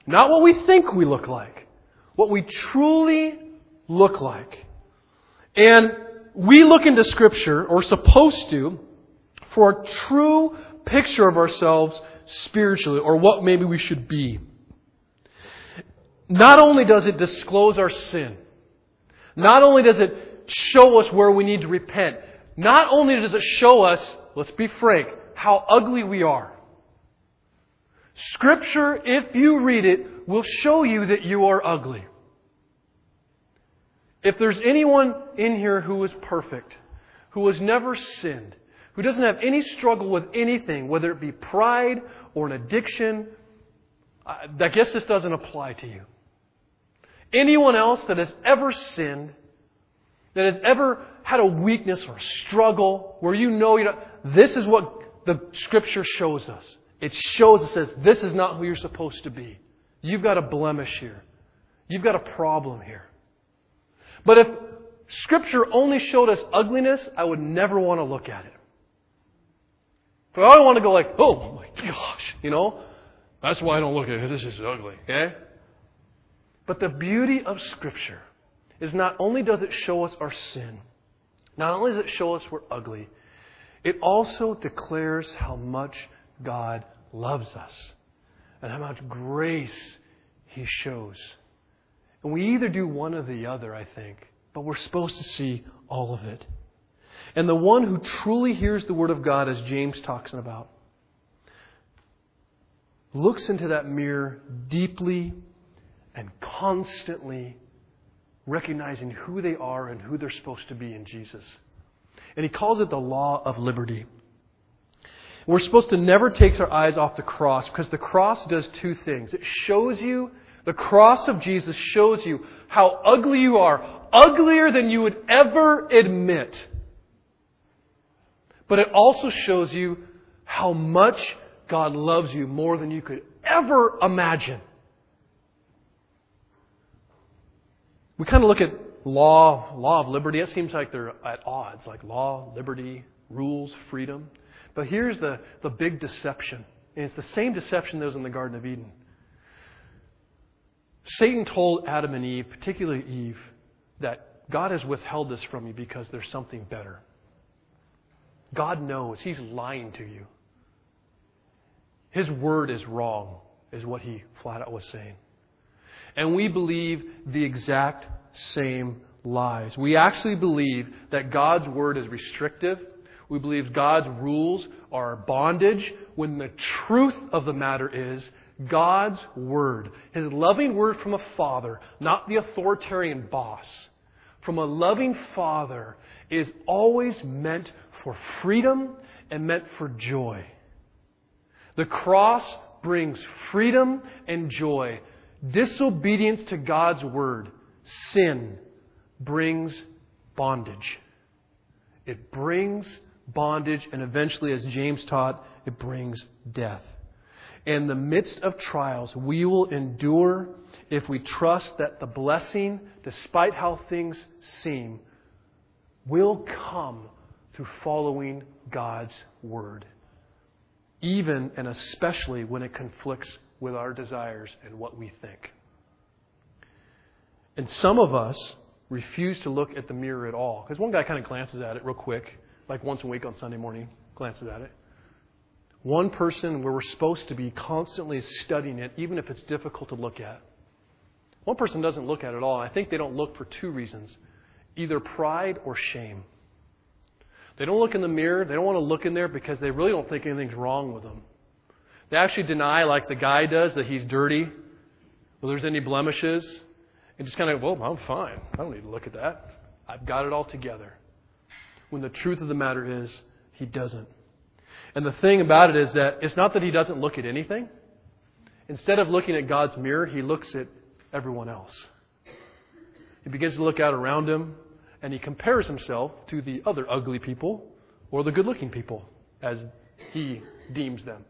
S1: Not what we think we look like. What we truly look like. And we look into Scripture, or supposed to, for a true picture of ourselves spiritually, or what maybe we should be. Not only does it disclose our sin, not only does it show us where we need to repent, not only does it show us, let's be frank, how ugly we are. Scripture, if you read it, will show you that you are ugly. If there's anyone in here who is perfect, who has never sinned, who doesn't have any struggle with anything, whether it be pride or an addiction, I guess this doesn't apply to you. Anyone else that has ever sinned, that has ever had a weakness or a struggle where you know you this is what the scripture shows us. It shows, it says, this is not who you're supposed to be. You've got a blemish here. You've got a problem here. But if scripture only showed us ugliness, I would never want to look at it. But I don't want to go like, oh my gosh, you know? That's why I don't look at it. This is ugly, okay? But the beauty of Scripture is not only does it show us our sin, not only does it show us we're ugly, it also declares how much God loves us and how much grace He shows. And we either do one or the other, I think, but we're supposed to see all of it. And the one who truly hears the Word of God, as James talks about, looks into that mirror deeply and constantly recognizing who they are and who they're supposed to be in Jesus. And he calls it the law of liberty. We're supposed to never take our eyes off the cross because the cross does two things. It shows you, the cross of Jesus shows you how ugly you are, uglier than you would ever admit. But it also shows you how much God loves you more than you could ever imagine. We kind of look at law, law of liberty. It seems like they're at odds, like law, liberty, rules, freedom. But here's the, the big deception. And it's the same deception that was in the Garden of Eden. Satan told Adam and Eve, particularly Eve, that God has withheld this from you because there's something better. God knows. He's lying to you. His word is wrong, is what he flat out was saying. And we believe the exact same lies. We actually believe that God's word is restrictive. We believe God's rules are bondage when the truth of the matter is God's word, His loving word from a father, not the authoritarian boss, from a loving father, is always meant for freedom and meant for joy. The cross brings freedom and joy. Disobedience to God's word, sin, brings bondage. It brings bondage, and eventually, as James taught, it brings death. In the midst of trials, we will endure if we trust that the blessing, despite how things seem, will come through following God's word, even and especially when it conflicts with our desires and what we think. And some of us refuse to look at the mirror at all. Because one guy kind of glances at it real quick, like once a week on Sunday morning, glances at it. One person where we're supposed to be constantly studying it, even if it's difficult to look at. One person doesn't look at it at all. I think they don't look for two reasons either pride or shame. They don't look in the mirror. They don't want to look in there because they really don't think anything's wrong with them. They actually deny, like the guy does, that he's dirty, or there's any blemishes, and just kind of, well, I'm fine. I don't need to look at that. I've got it all together. When the truth of the matter is, he doesn't. And the thing about it is that it's not that he doesn't look at anything. Instead of looking at God's mirror, he looks at everyone else. He begins to look out around him and he compares himself to the other ugly people or the good looking people as he deems them.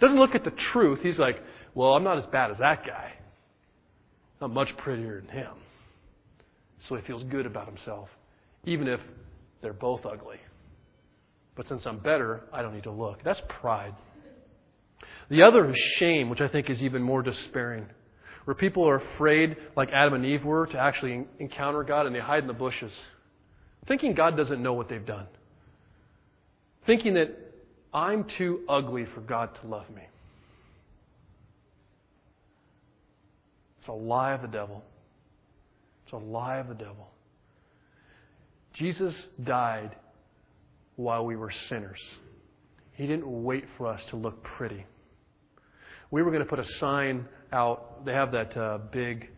S1: Doesn't look at the truth. He's like, well, I'm not as bad as that guy. I'm much prettier than him. So he feels good about himself, even if they're both ugly. But since I'm better, I don't need to look. That's pride. The other is shame, which I think is even more despairing where people are afraid, like Adam and Eve were, to actually encounter God and they hide in the bushes, thinking God doesn't know what they've done, thinking that I'm too ugly for God to love me. It's a lie of the devil. It's a lie of the devil. Jesus died while we were sinners. He didn't wait for us to look pretty. We were going to put a sign out. They have that uh, big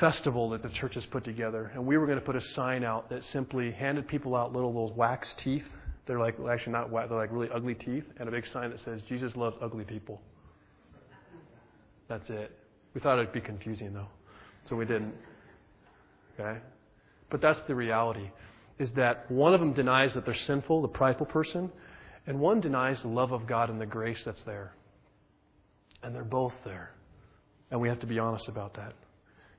S1: festival that the church has put together, and we were going to put a sign out that simply handed people out little those wax teeth. They're like well, actually not white, they're like really ugly teeth, and a big sign that says Jesus loves ugly people. That's it. We thought it'd be confusing though, so we didn't. Okay, but that's the reality. Is that one of them denies that they're sinful, the prideful person, and one denies the love of God and the grace that's there. And they're both there. And we have to be honest about that.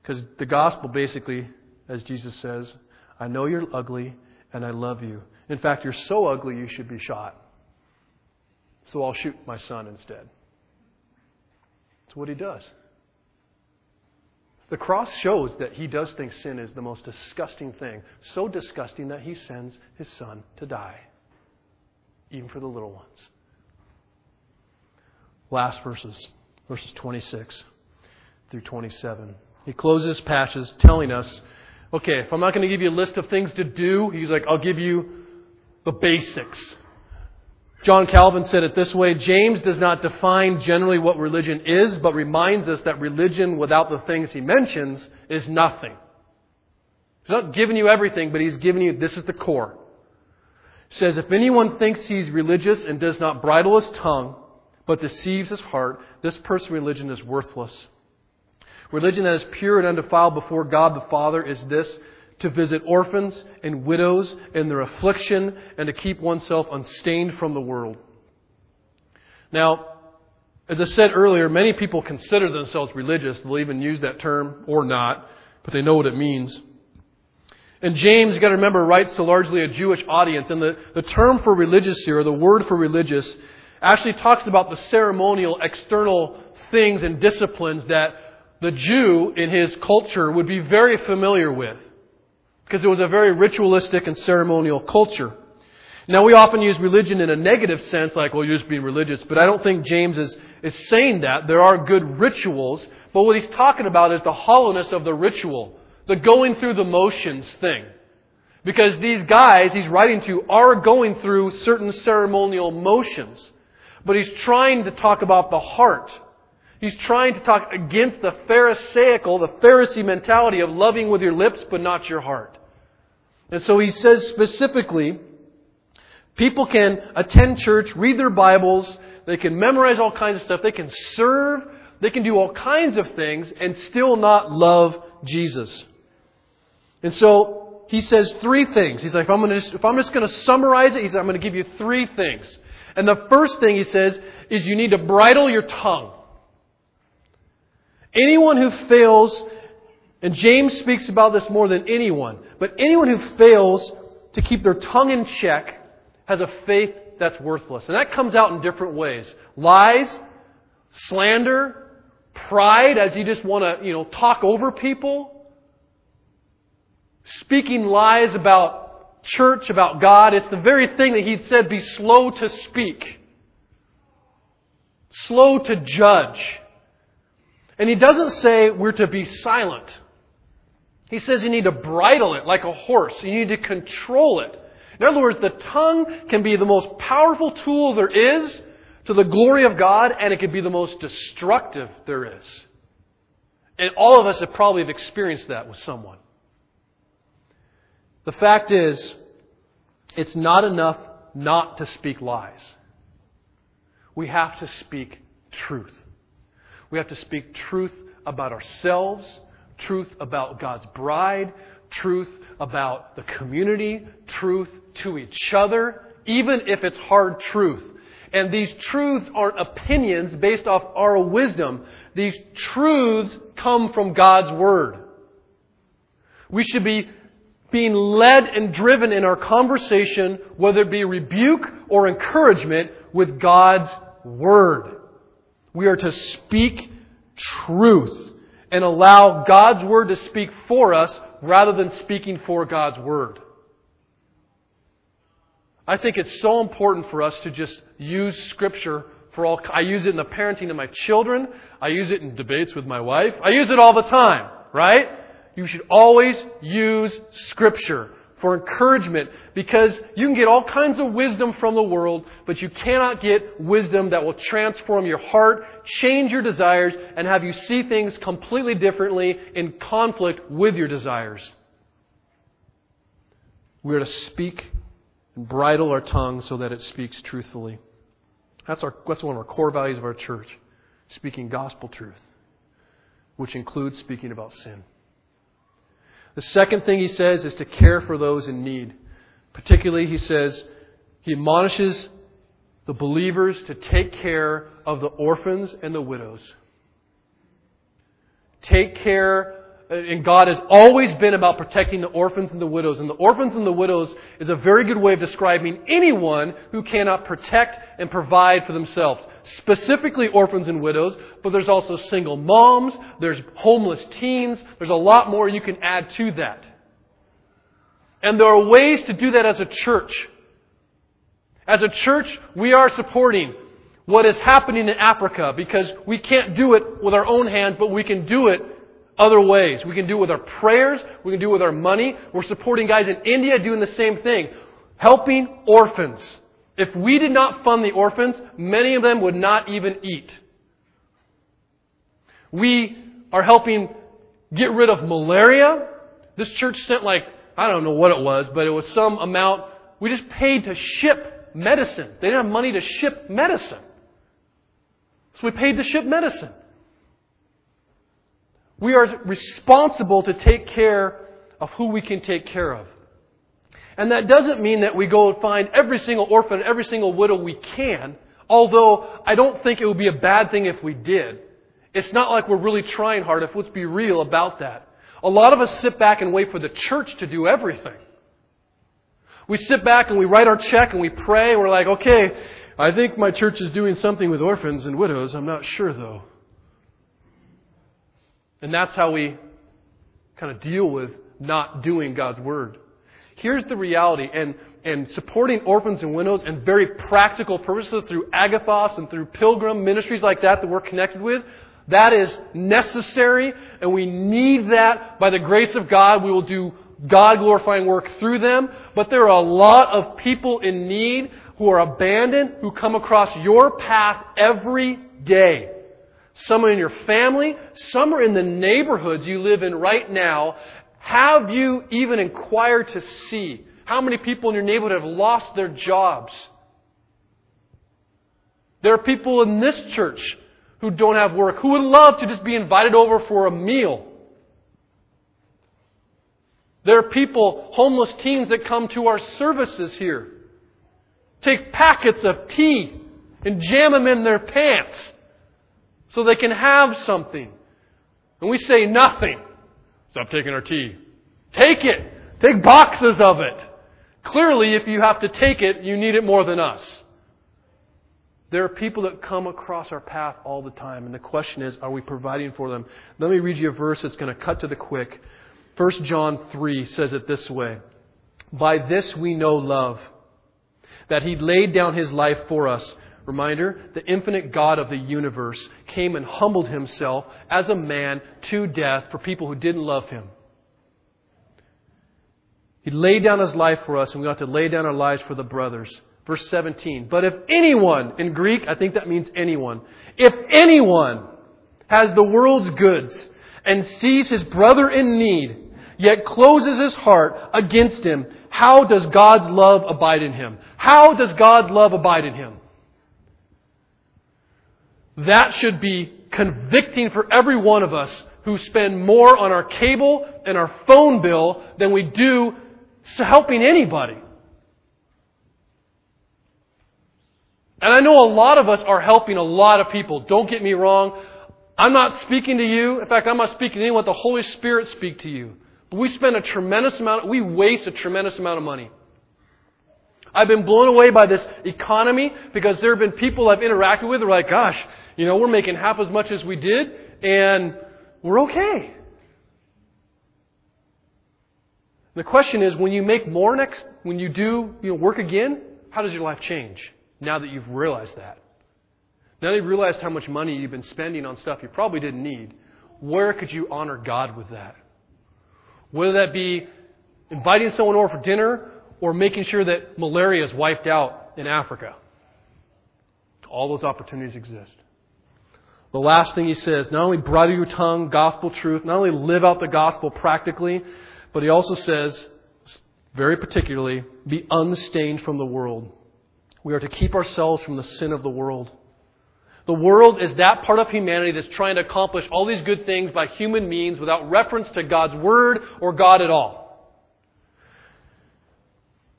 S1: Because the gospel basically, as Jesus says, I know you're ugly and I love you. In fact, you're so ugly you should be shot. So I'll shoot my son instead. That's what he does. The cross shows that he does think sin is the most disgusting thing. So disgusting that he sends his son to die, even for the little ones. Last verses, verses 26 through 27. He closes passages telling us, okay, if I'm not going to give you a list of things to do, he's like, I'll give you the basics. John Calvin said it this way James does not define generally what religion is, but reminds us that religion without the things he mentions is nothing. He's not giving you everything, but he's giving you this is the core. He says, If anyone thinks he's religious and does not bridle his tongue, but deceives his heart, this person's religion is worthless. Religion that is pure and undefiled before God the Father is this to visit orphans and widows in their affliction and to keep oneself unstained from the world. Now, as I said earlier, many people consider themselves religious. They'll even use that term or not, but they know what it means. And James, you got to remember, writes to largely a Jewish audience. And the, the term for religious here, the word for religious, actually talks about the ceremonial external things and disciplines that the Jew in his culture would be very familiar with because it was a very ritualistic and ceremonial culture. Now, we often use religion in a negative sense, like, well, you're just being religious, but I don't think James is, is saying that. There are good rituals, but what he's talking about is the hollowness of the ritual, the going through the motions thing. Because these guys he's writing to are going through certain ceremonial motions, but he's trying to talk about the heart. He's trying to talk against the Pharisaical, the Pharisee mentality of loving with your lips but not your heart. And so he says specifically, people can attend church, read their Bibles, they can memorize all kinds of stuff, they can serve, they can do all kinds of things and still not love Jesus. And so he says three things. He's like, if I'm, gonna just, if I'm just going to summarize it, he says, I'm going to give you three things. And the first thing he says is you need to bridle your tongue. Anyone who fails and James speaks about this more than anyone. But anyone who fails to keep their tongue in check has a faith that's worthless. And that comes out in different ways. Lies, slander, pride as you just want to, you know, talk over people. Speaking lies about church, about God. It's the very thing that he said, be slow to speak. Slow to judge. And he doesn't say we're to be silent. He says you need to bridle it like a horse. You need to control it. In other words, the tongue can be the most powerful tool there is to the glory of God, and it can be the most destructive there is. And all of us have probably experienced that with someone. The fact is, it's not enough not to speak lies. We have to speak truth. We have to speak truth about ourselves, truth about God's bride, truth about the community, truth to each other, even if it's hard truth. And these truths aren't opinions based off our wisdom. These truths come from God's Word. We should be being led and driven in our conversation, whether it be rebuke or encouragement, with God's Word. We are to speak truth and allow God's Word to speak for us rather than speaking for God's Word. I think it's so important for us to just use Scripture for all. I use it in the parenting of my children. I use it in debates with my wife. I use it all the time, right? You should always use Scripture for encouragement because you can get all kinds of wisdom from the world, but you cannot get wisdom that will transform your heart, change your desires, and have you see things completely differently in conflict with your desires. We are to speak and bridle our tongue so that it speaks truthfully. That's, our, that's one of our core values of our church speaking gospel truth, which includes speaking about sin. The second thing he says is to care for those in need. Particularly, he says, he admonishes the believers to take care of the orphans and the widows. Take care and God has always been about protecting the orphans and the widows. And the orphans and the widows is a very good way of describing anyone who cannot protect and provide for themselves. Specifically orphans and widows, but there's also single moms, there's homeless teens, there's a lot more you can add to that. And there are ways to do that as a church. As a church, we are supporting what is happening in Africa because we can't do it with our own hands, but we can do it other ways. We can do it with our prayers. We can do it with our money. We're supporting guys in India doing the same thing. Helping orphans. If we did not fund the orphans, many of them would not even eat. We are helping get rid of malaria. This church sent like, I don't know what it was, but it was some amount. We just paid to ship medicine. They didn't have money to ship medicine. So we paid to ship medicine. We are responsible to take care of who we can take care of. And that doesn't mean that we go and find every single orphan, every single widow we can, although I don't think it would be a bad thing if we did. It's not like we're really trying hard, if let's be real about that. A lot of us sit back and wait for the church to do everything. We sit back and we write our check and we pray and we're like, okay, I think my church is doing something with orphans and widows. I'm not sure though. And that's how we kind of deal with not doing God's word. Here's the reality, and, and supporting orphans and widows and very practical purposes through Agathos and through pilgrim ministries like that that we're connected with, that is necessary, and we need that by the grace of God. We will do God glorifying work through them. But there are a lot of people in need who are abandoned, who come across your path every day. Some are in your family, some are in the neighborhoods you live in right now. Have you even inquired to see how many people in your neighborhood have lost their jobs? There are people in this church who don't have work, who would love to just be invited over for a meal. There are people, homeless teens, that come to our services here. Take packets of tea and jam them in their pants so they can have something. And we say nothing. Stop taking our tea. Take it. Take boxes of it. Clearly, if you have to take it, you need it more than us. There are people that come across our path all the time, and the question is, are we providing for them? Let me read you a verse that's going to cut to the quick. 1 John 3 says it this way By this we know love, that He laid down His life for us. Reminder, the infinite God of the universe came and humbled Himself as a man to death for people who didn't love Him. He laid down His life for us, and we ought to lay down our lives for the brothers. Verse 17. But if anyone, in Greek, I think that means anyone, if anyone has the world's goods and sees his brother in need, yet closes his heart against him, how does God's love abide in him? How does God's love abide in him? That should be convicting for every one of us who spend more on our cable and our phone bill than we do helping anybody. And I know a lot of us are helping a lot of people. Don't get me wrong. I'm not speaking to you. In fact, I'm not speaking to anyone. The Holy Spirit speak to you. But we spend a tremendous amount, we waste a tremendous amount of money. I've been blown away by this economy because there have been people I've interacted with who are like, gosh, you know, we're making half as much as we did and we're okay. The question is, when you make more next, when you do, you know, work again, how does your life change? now that you've realized that. Now that you've realized how much money you've been spending on stuff you probably didn't need, where could you honor God with that? Whether that be inviting someone over for dinner or making sure that malaria is wiped out in Africa. All those opportunities exist. The last thing he says, not only bridle your tongue, gospel truth, not only live out the gospel practically, but he also says, very particularly, be unstained from the world. We are to keep ourselves from the sin of the world. The world is that part of humanity that's trying to accomplish all these good things by human means without reference to God's Word or God at all.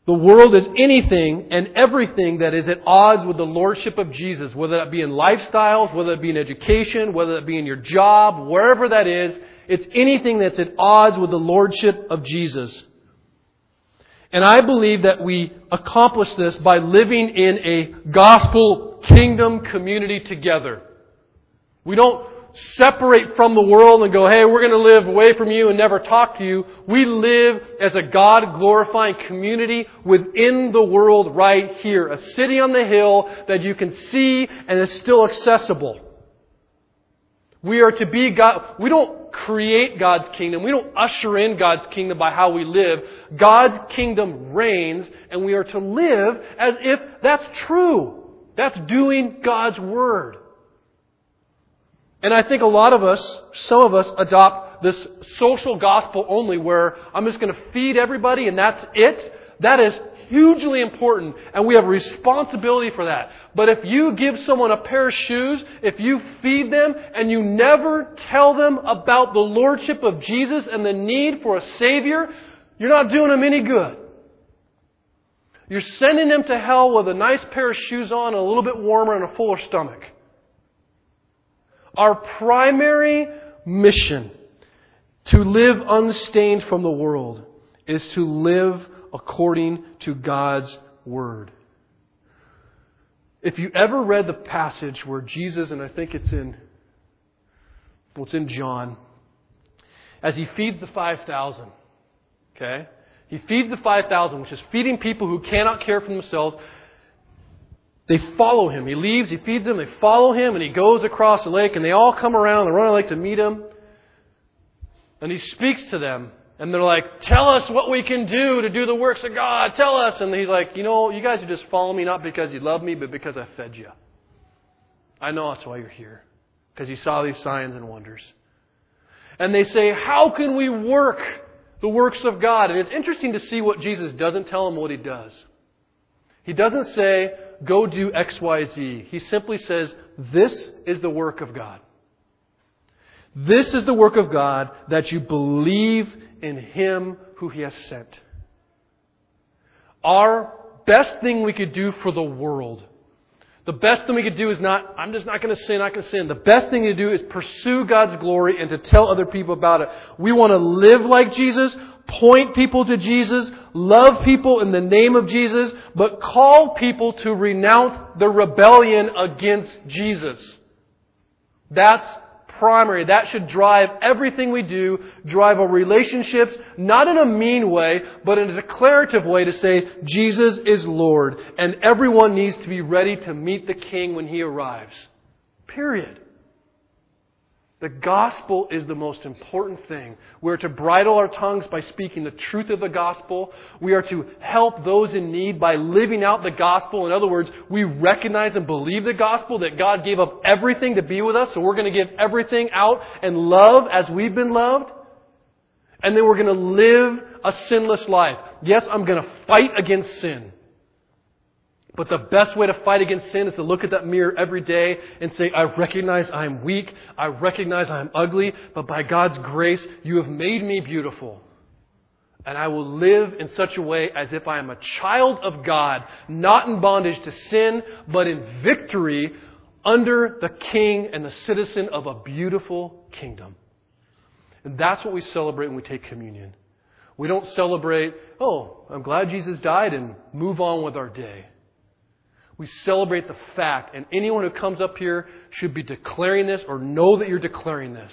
S1: The world is anything and everything that is at odds with the Lordship of Jesus, whether that be in lifestyles, whether it be in education, whether it be in your job, wherever that is. It's anything that's at odds with the Lordship of Jesus. And I believe that we accomplish this by living in a gospel kingdom community together. We don't separate from the world and go, hey, we're going to live away from you and never talk to you. We live as a God glorifying community within the world right here. A city on the hill that you can see and is still accessible. We are to be God. We don't create God's kingdom. We don't usher in God's kingdom by how we live. God's kingdom reigns, and we are to live as if that's true. That's doing God's word. And I think a lot of us, some of us, adopt this social gospel only where I'm just going to feed everybody and that's it. That is hugely important, and we have responsibility for that. But if you give someone a pair of shoes, if you feed them, and you never tell them about the Lordship of Jesus and the need for a Savior, you're not doing them any good. You're sending them to hell with a nice pair of shoes on and a little bit warmer and a fuller stomach. Our primary mission to live unstained from the world is to live according to God's Word. If you ever read the passage where Jesus, and I think it's in, well, it's in John, as he feeds the 5,000, okay? He feeds the 5,000, which is feeding people who cannot care for themselves. They follow him. He leaves, he feeds them, they follow him, and he goes across the lake, and they all come around and run lake to meet him. And he speaks to them. And they're like, tell us what we can do to do the works of God. Tell us. And he's like, you know, you guys are just following me not because you love me, but because I fed you. I know that's why you're here. Because you saw these signs and wonders. And they say, how can we work the works of God? And it's interesting to see what Jesus doesn't tell them what he does. He doesn't say, go do X, Y, Z. He simply says, this is the work of God. This is the work of God that you believe in Him who He has sent. Our best thing we could do for the world, the best thing we could do is not, I'm just not going to sin, going to sin. The best thing to do is pursue God's glory and to tell other people about it. We want to live like Jesus, point people to Jesus, love people in the name of Jesus, but call people to renounce the rebellion against Jesus. That's primary. That should drive everything we do, drive our relationships, not in a mean way, but in a declarative way to say, Jesus is Lord, and everyone needs to be ready to meet the King when He arrives. Period. The gospel is the most important thing. We are to bridle our tongues by speaking the truth of the gospel. We are to help those in need by living out the gospel. In other words, we recognize and believe the gospel that God gave up everything to be with us, so we're going to give everything out and love as we've been loved. And then we're going to live a sinless life. Yes, I'm going to fight against sin. But the best way to fight against sin is to look at that mirror every day and say, I recognize I'm weak. I recognize I'm ugly. But by God's grace, you have made me beautiful. And I will live in such a way as if I am a child of God, not in bondage to sin, but in victory under the king and the citizen of a beautiful kingdom. And that's what we celebrate when we take communion. We don't celebrate, oh, I'm glad Jesus died and move on with our day. We celebrate the fact, and anyone who comes up here should be declaring this or know that you're declaring this.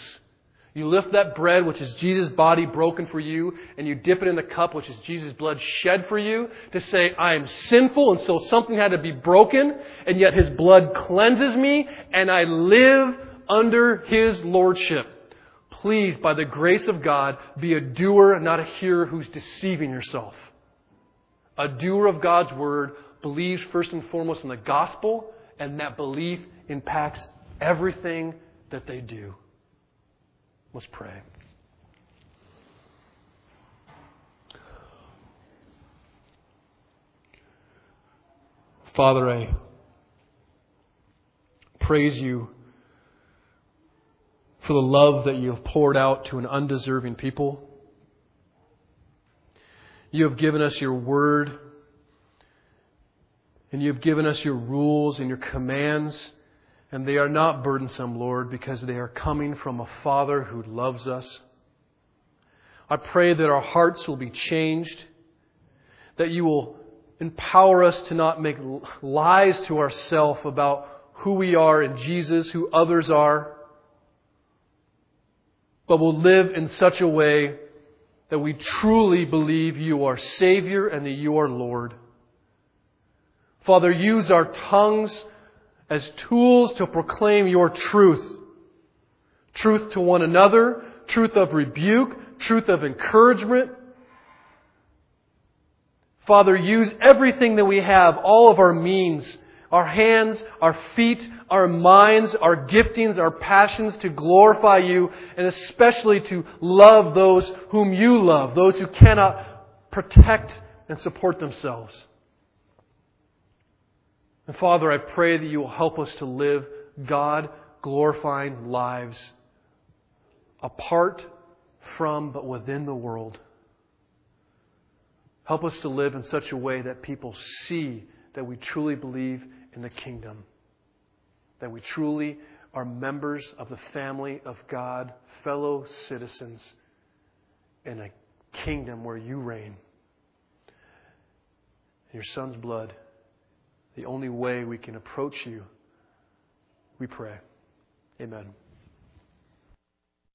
S1: You lift that bread, which is Jesus' body broken for you, and you dip it in the cup, which is Jesus' blood shed for you, to say, I am sinful, and so something had to be broken, and yet His blood cleanses me, and I live under His Lordship. Please, by the grace of God, be a doer, not a hearer who's deceiving yourself. A doer of God's Word, believes first and foremost in the gospel, and that belief impacts everything that they do. Let's pray. Father, I praise you for the love that you have poured out to an undeserving people. You have given us your word and you've given us your rules and your commands, and they are not burdensome, Lord, because they are coming from a Father who loves us. I pray that our hearts will be changed, that you will empower us to not make lies to ourselves about who we are in Jesus, who others are, but will live in such a way that we truly believe you are Savior and that you are Lord. Father, use our tongues as tools to proclaim your truth. Truth to one another, truth of rebuke, truth of encouragement. Father, use everything that we have, all of our means, our hands, our feet, our minds, our giftings, our passions to glorify you and especially to love those whom you love, those who cannot protect and support themselves. And Father, I pray that you will help us to live God glorifying lives apart from but within the world. Help us to live in such a way that people see that we truly believe in the kingdom, that we truly are members of the family of God, fellow citizens in a kingdom where you reign. In your Son's blood, the only way we can approach you, we pray. Amen.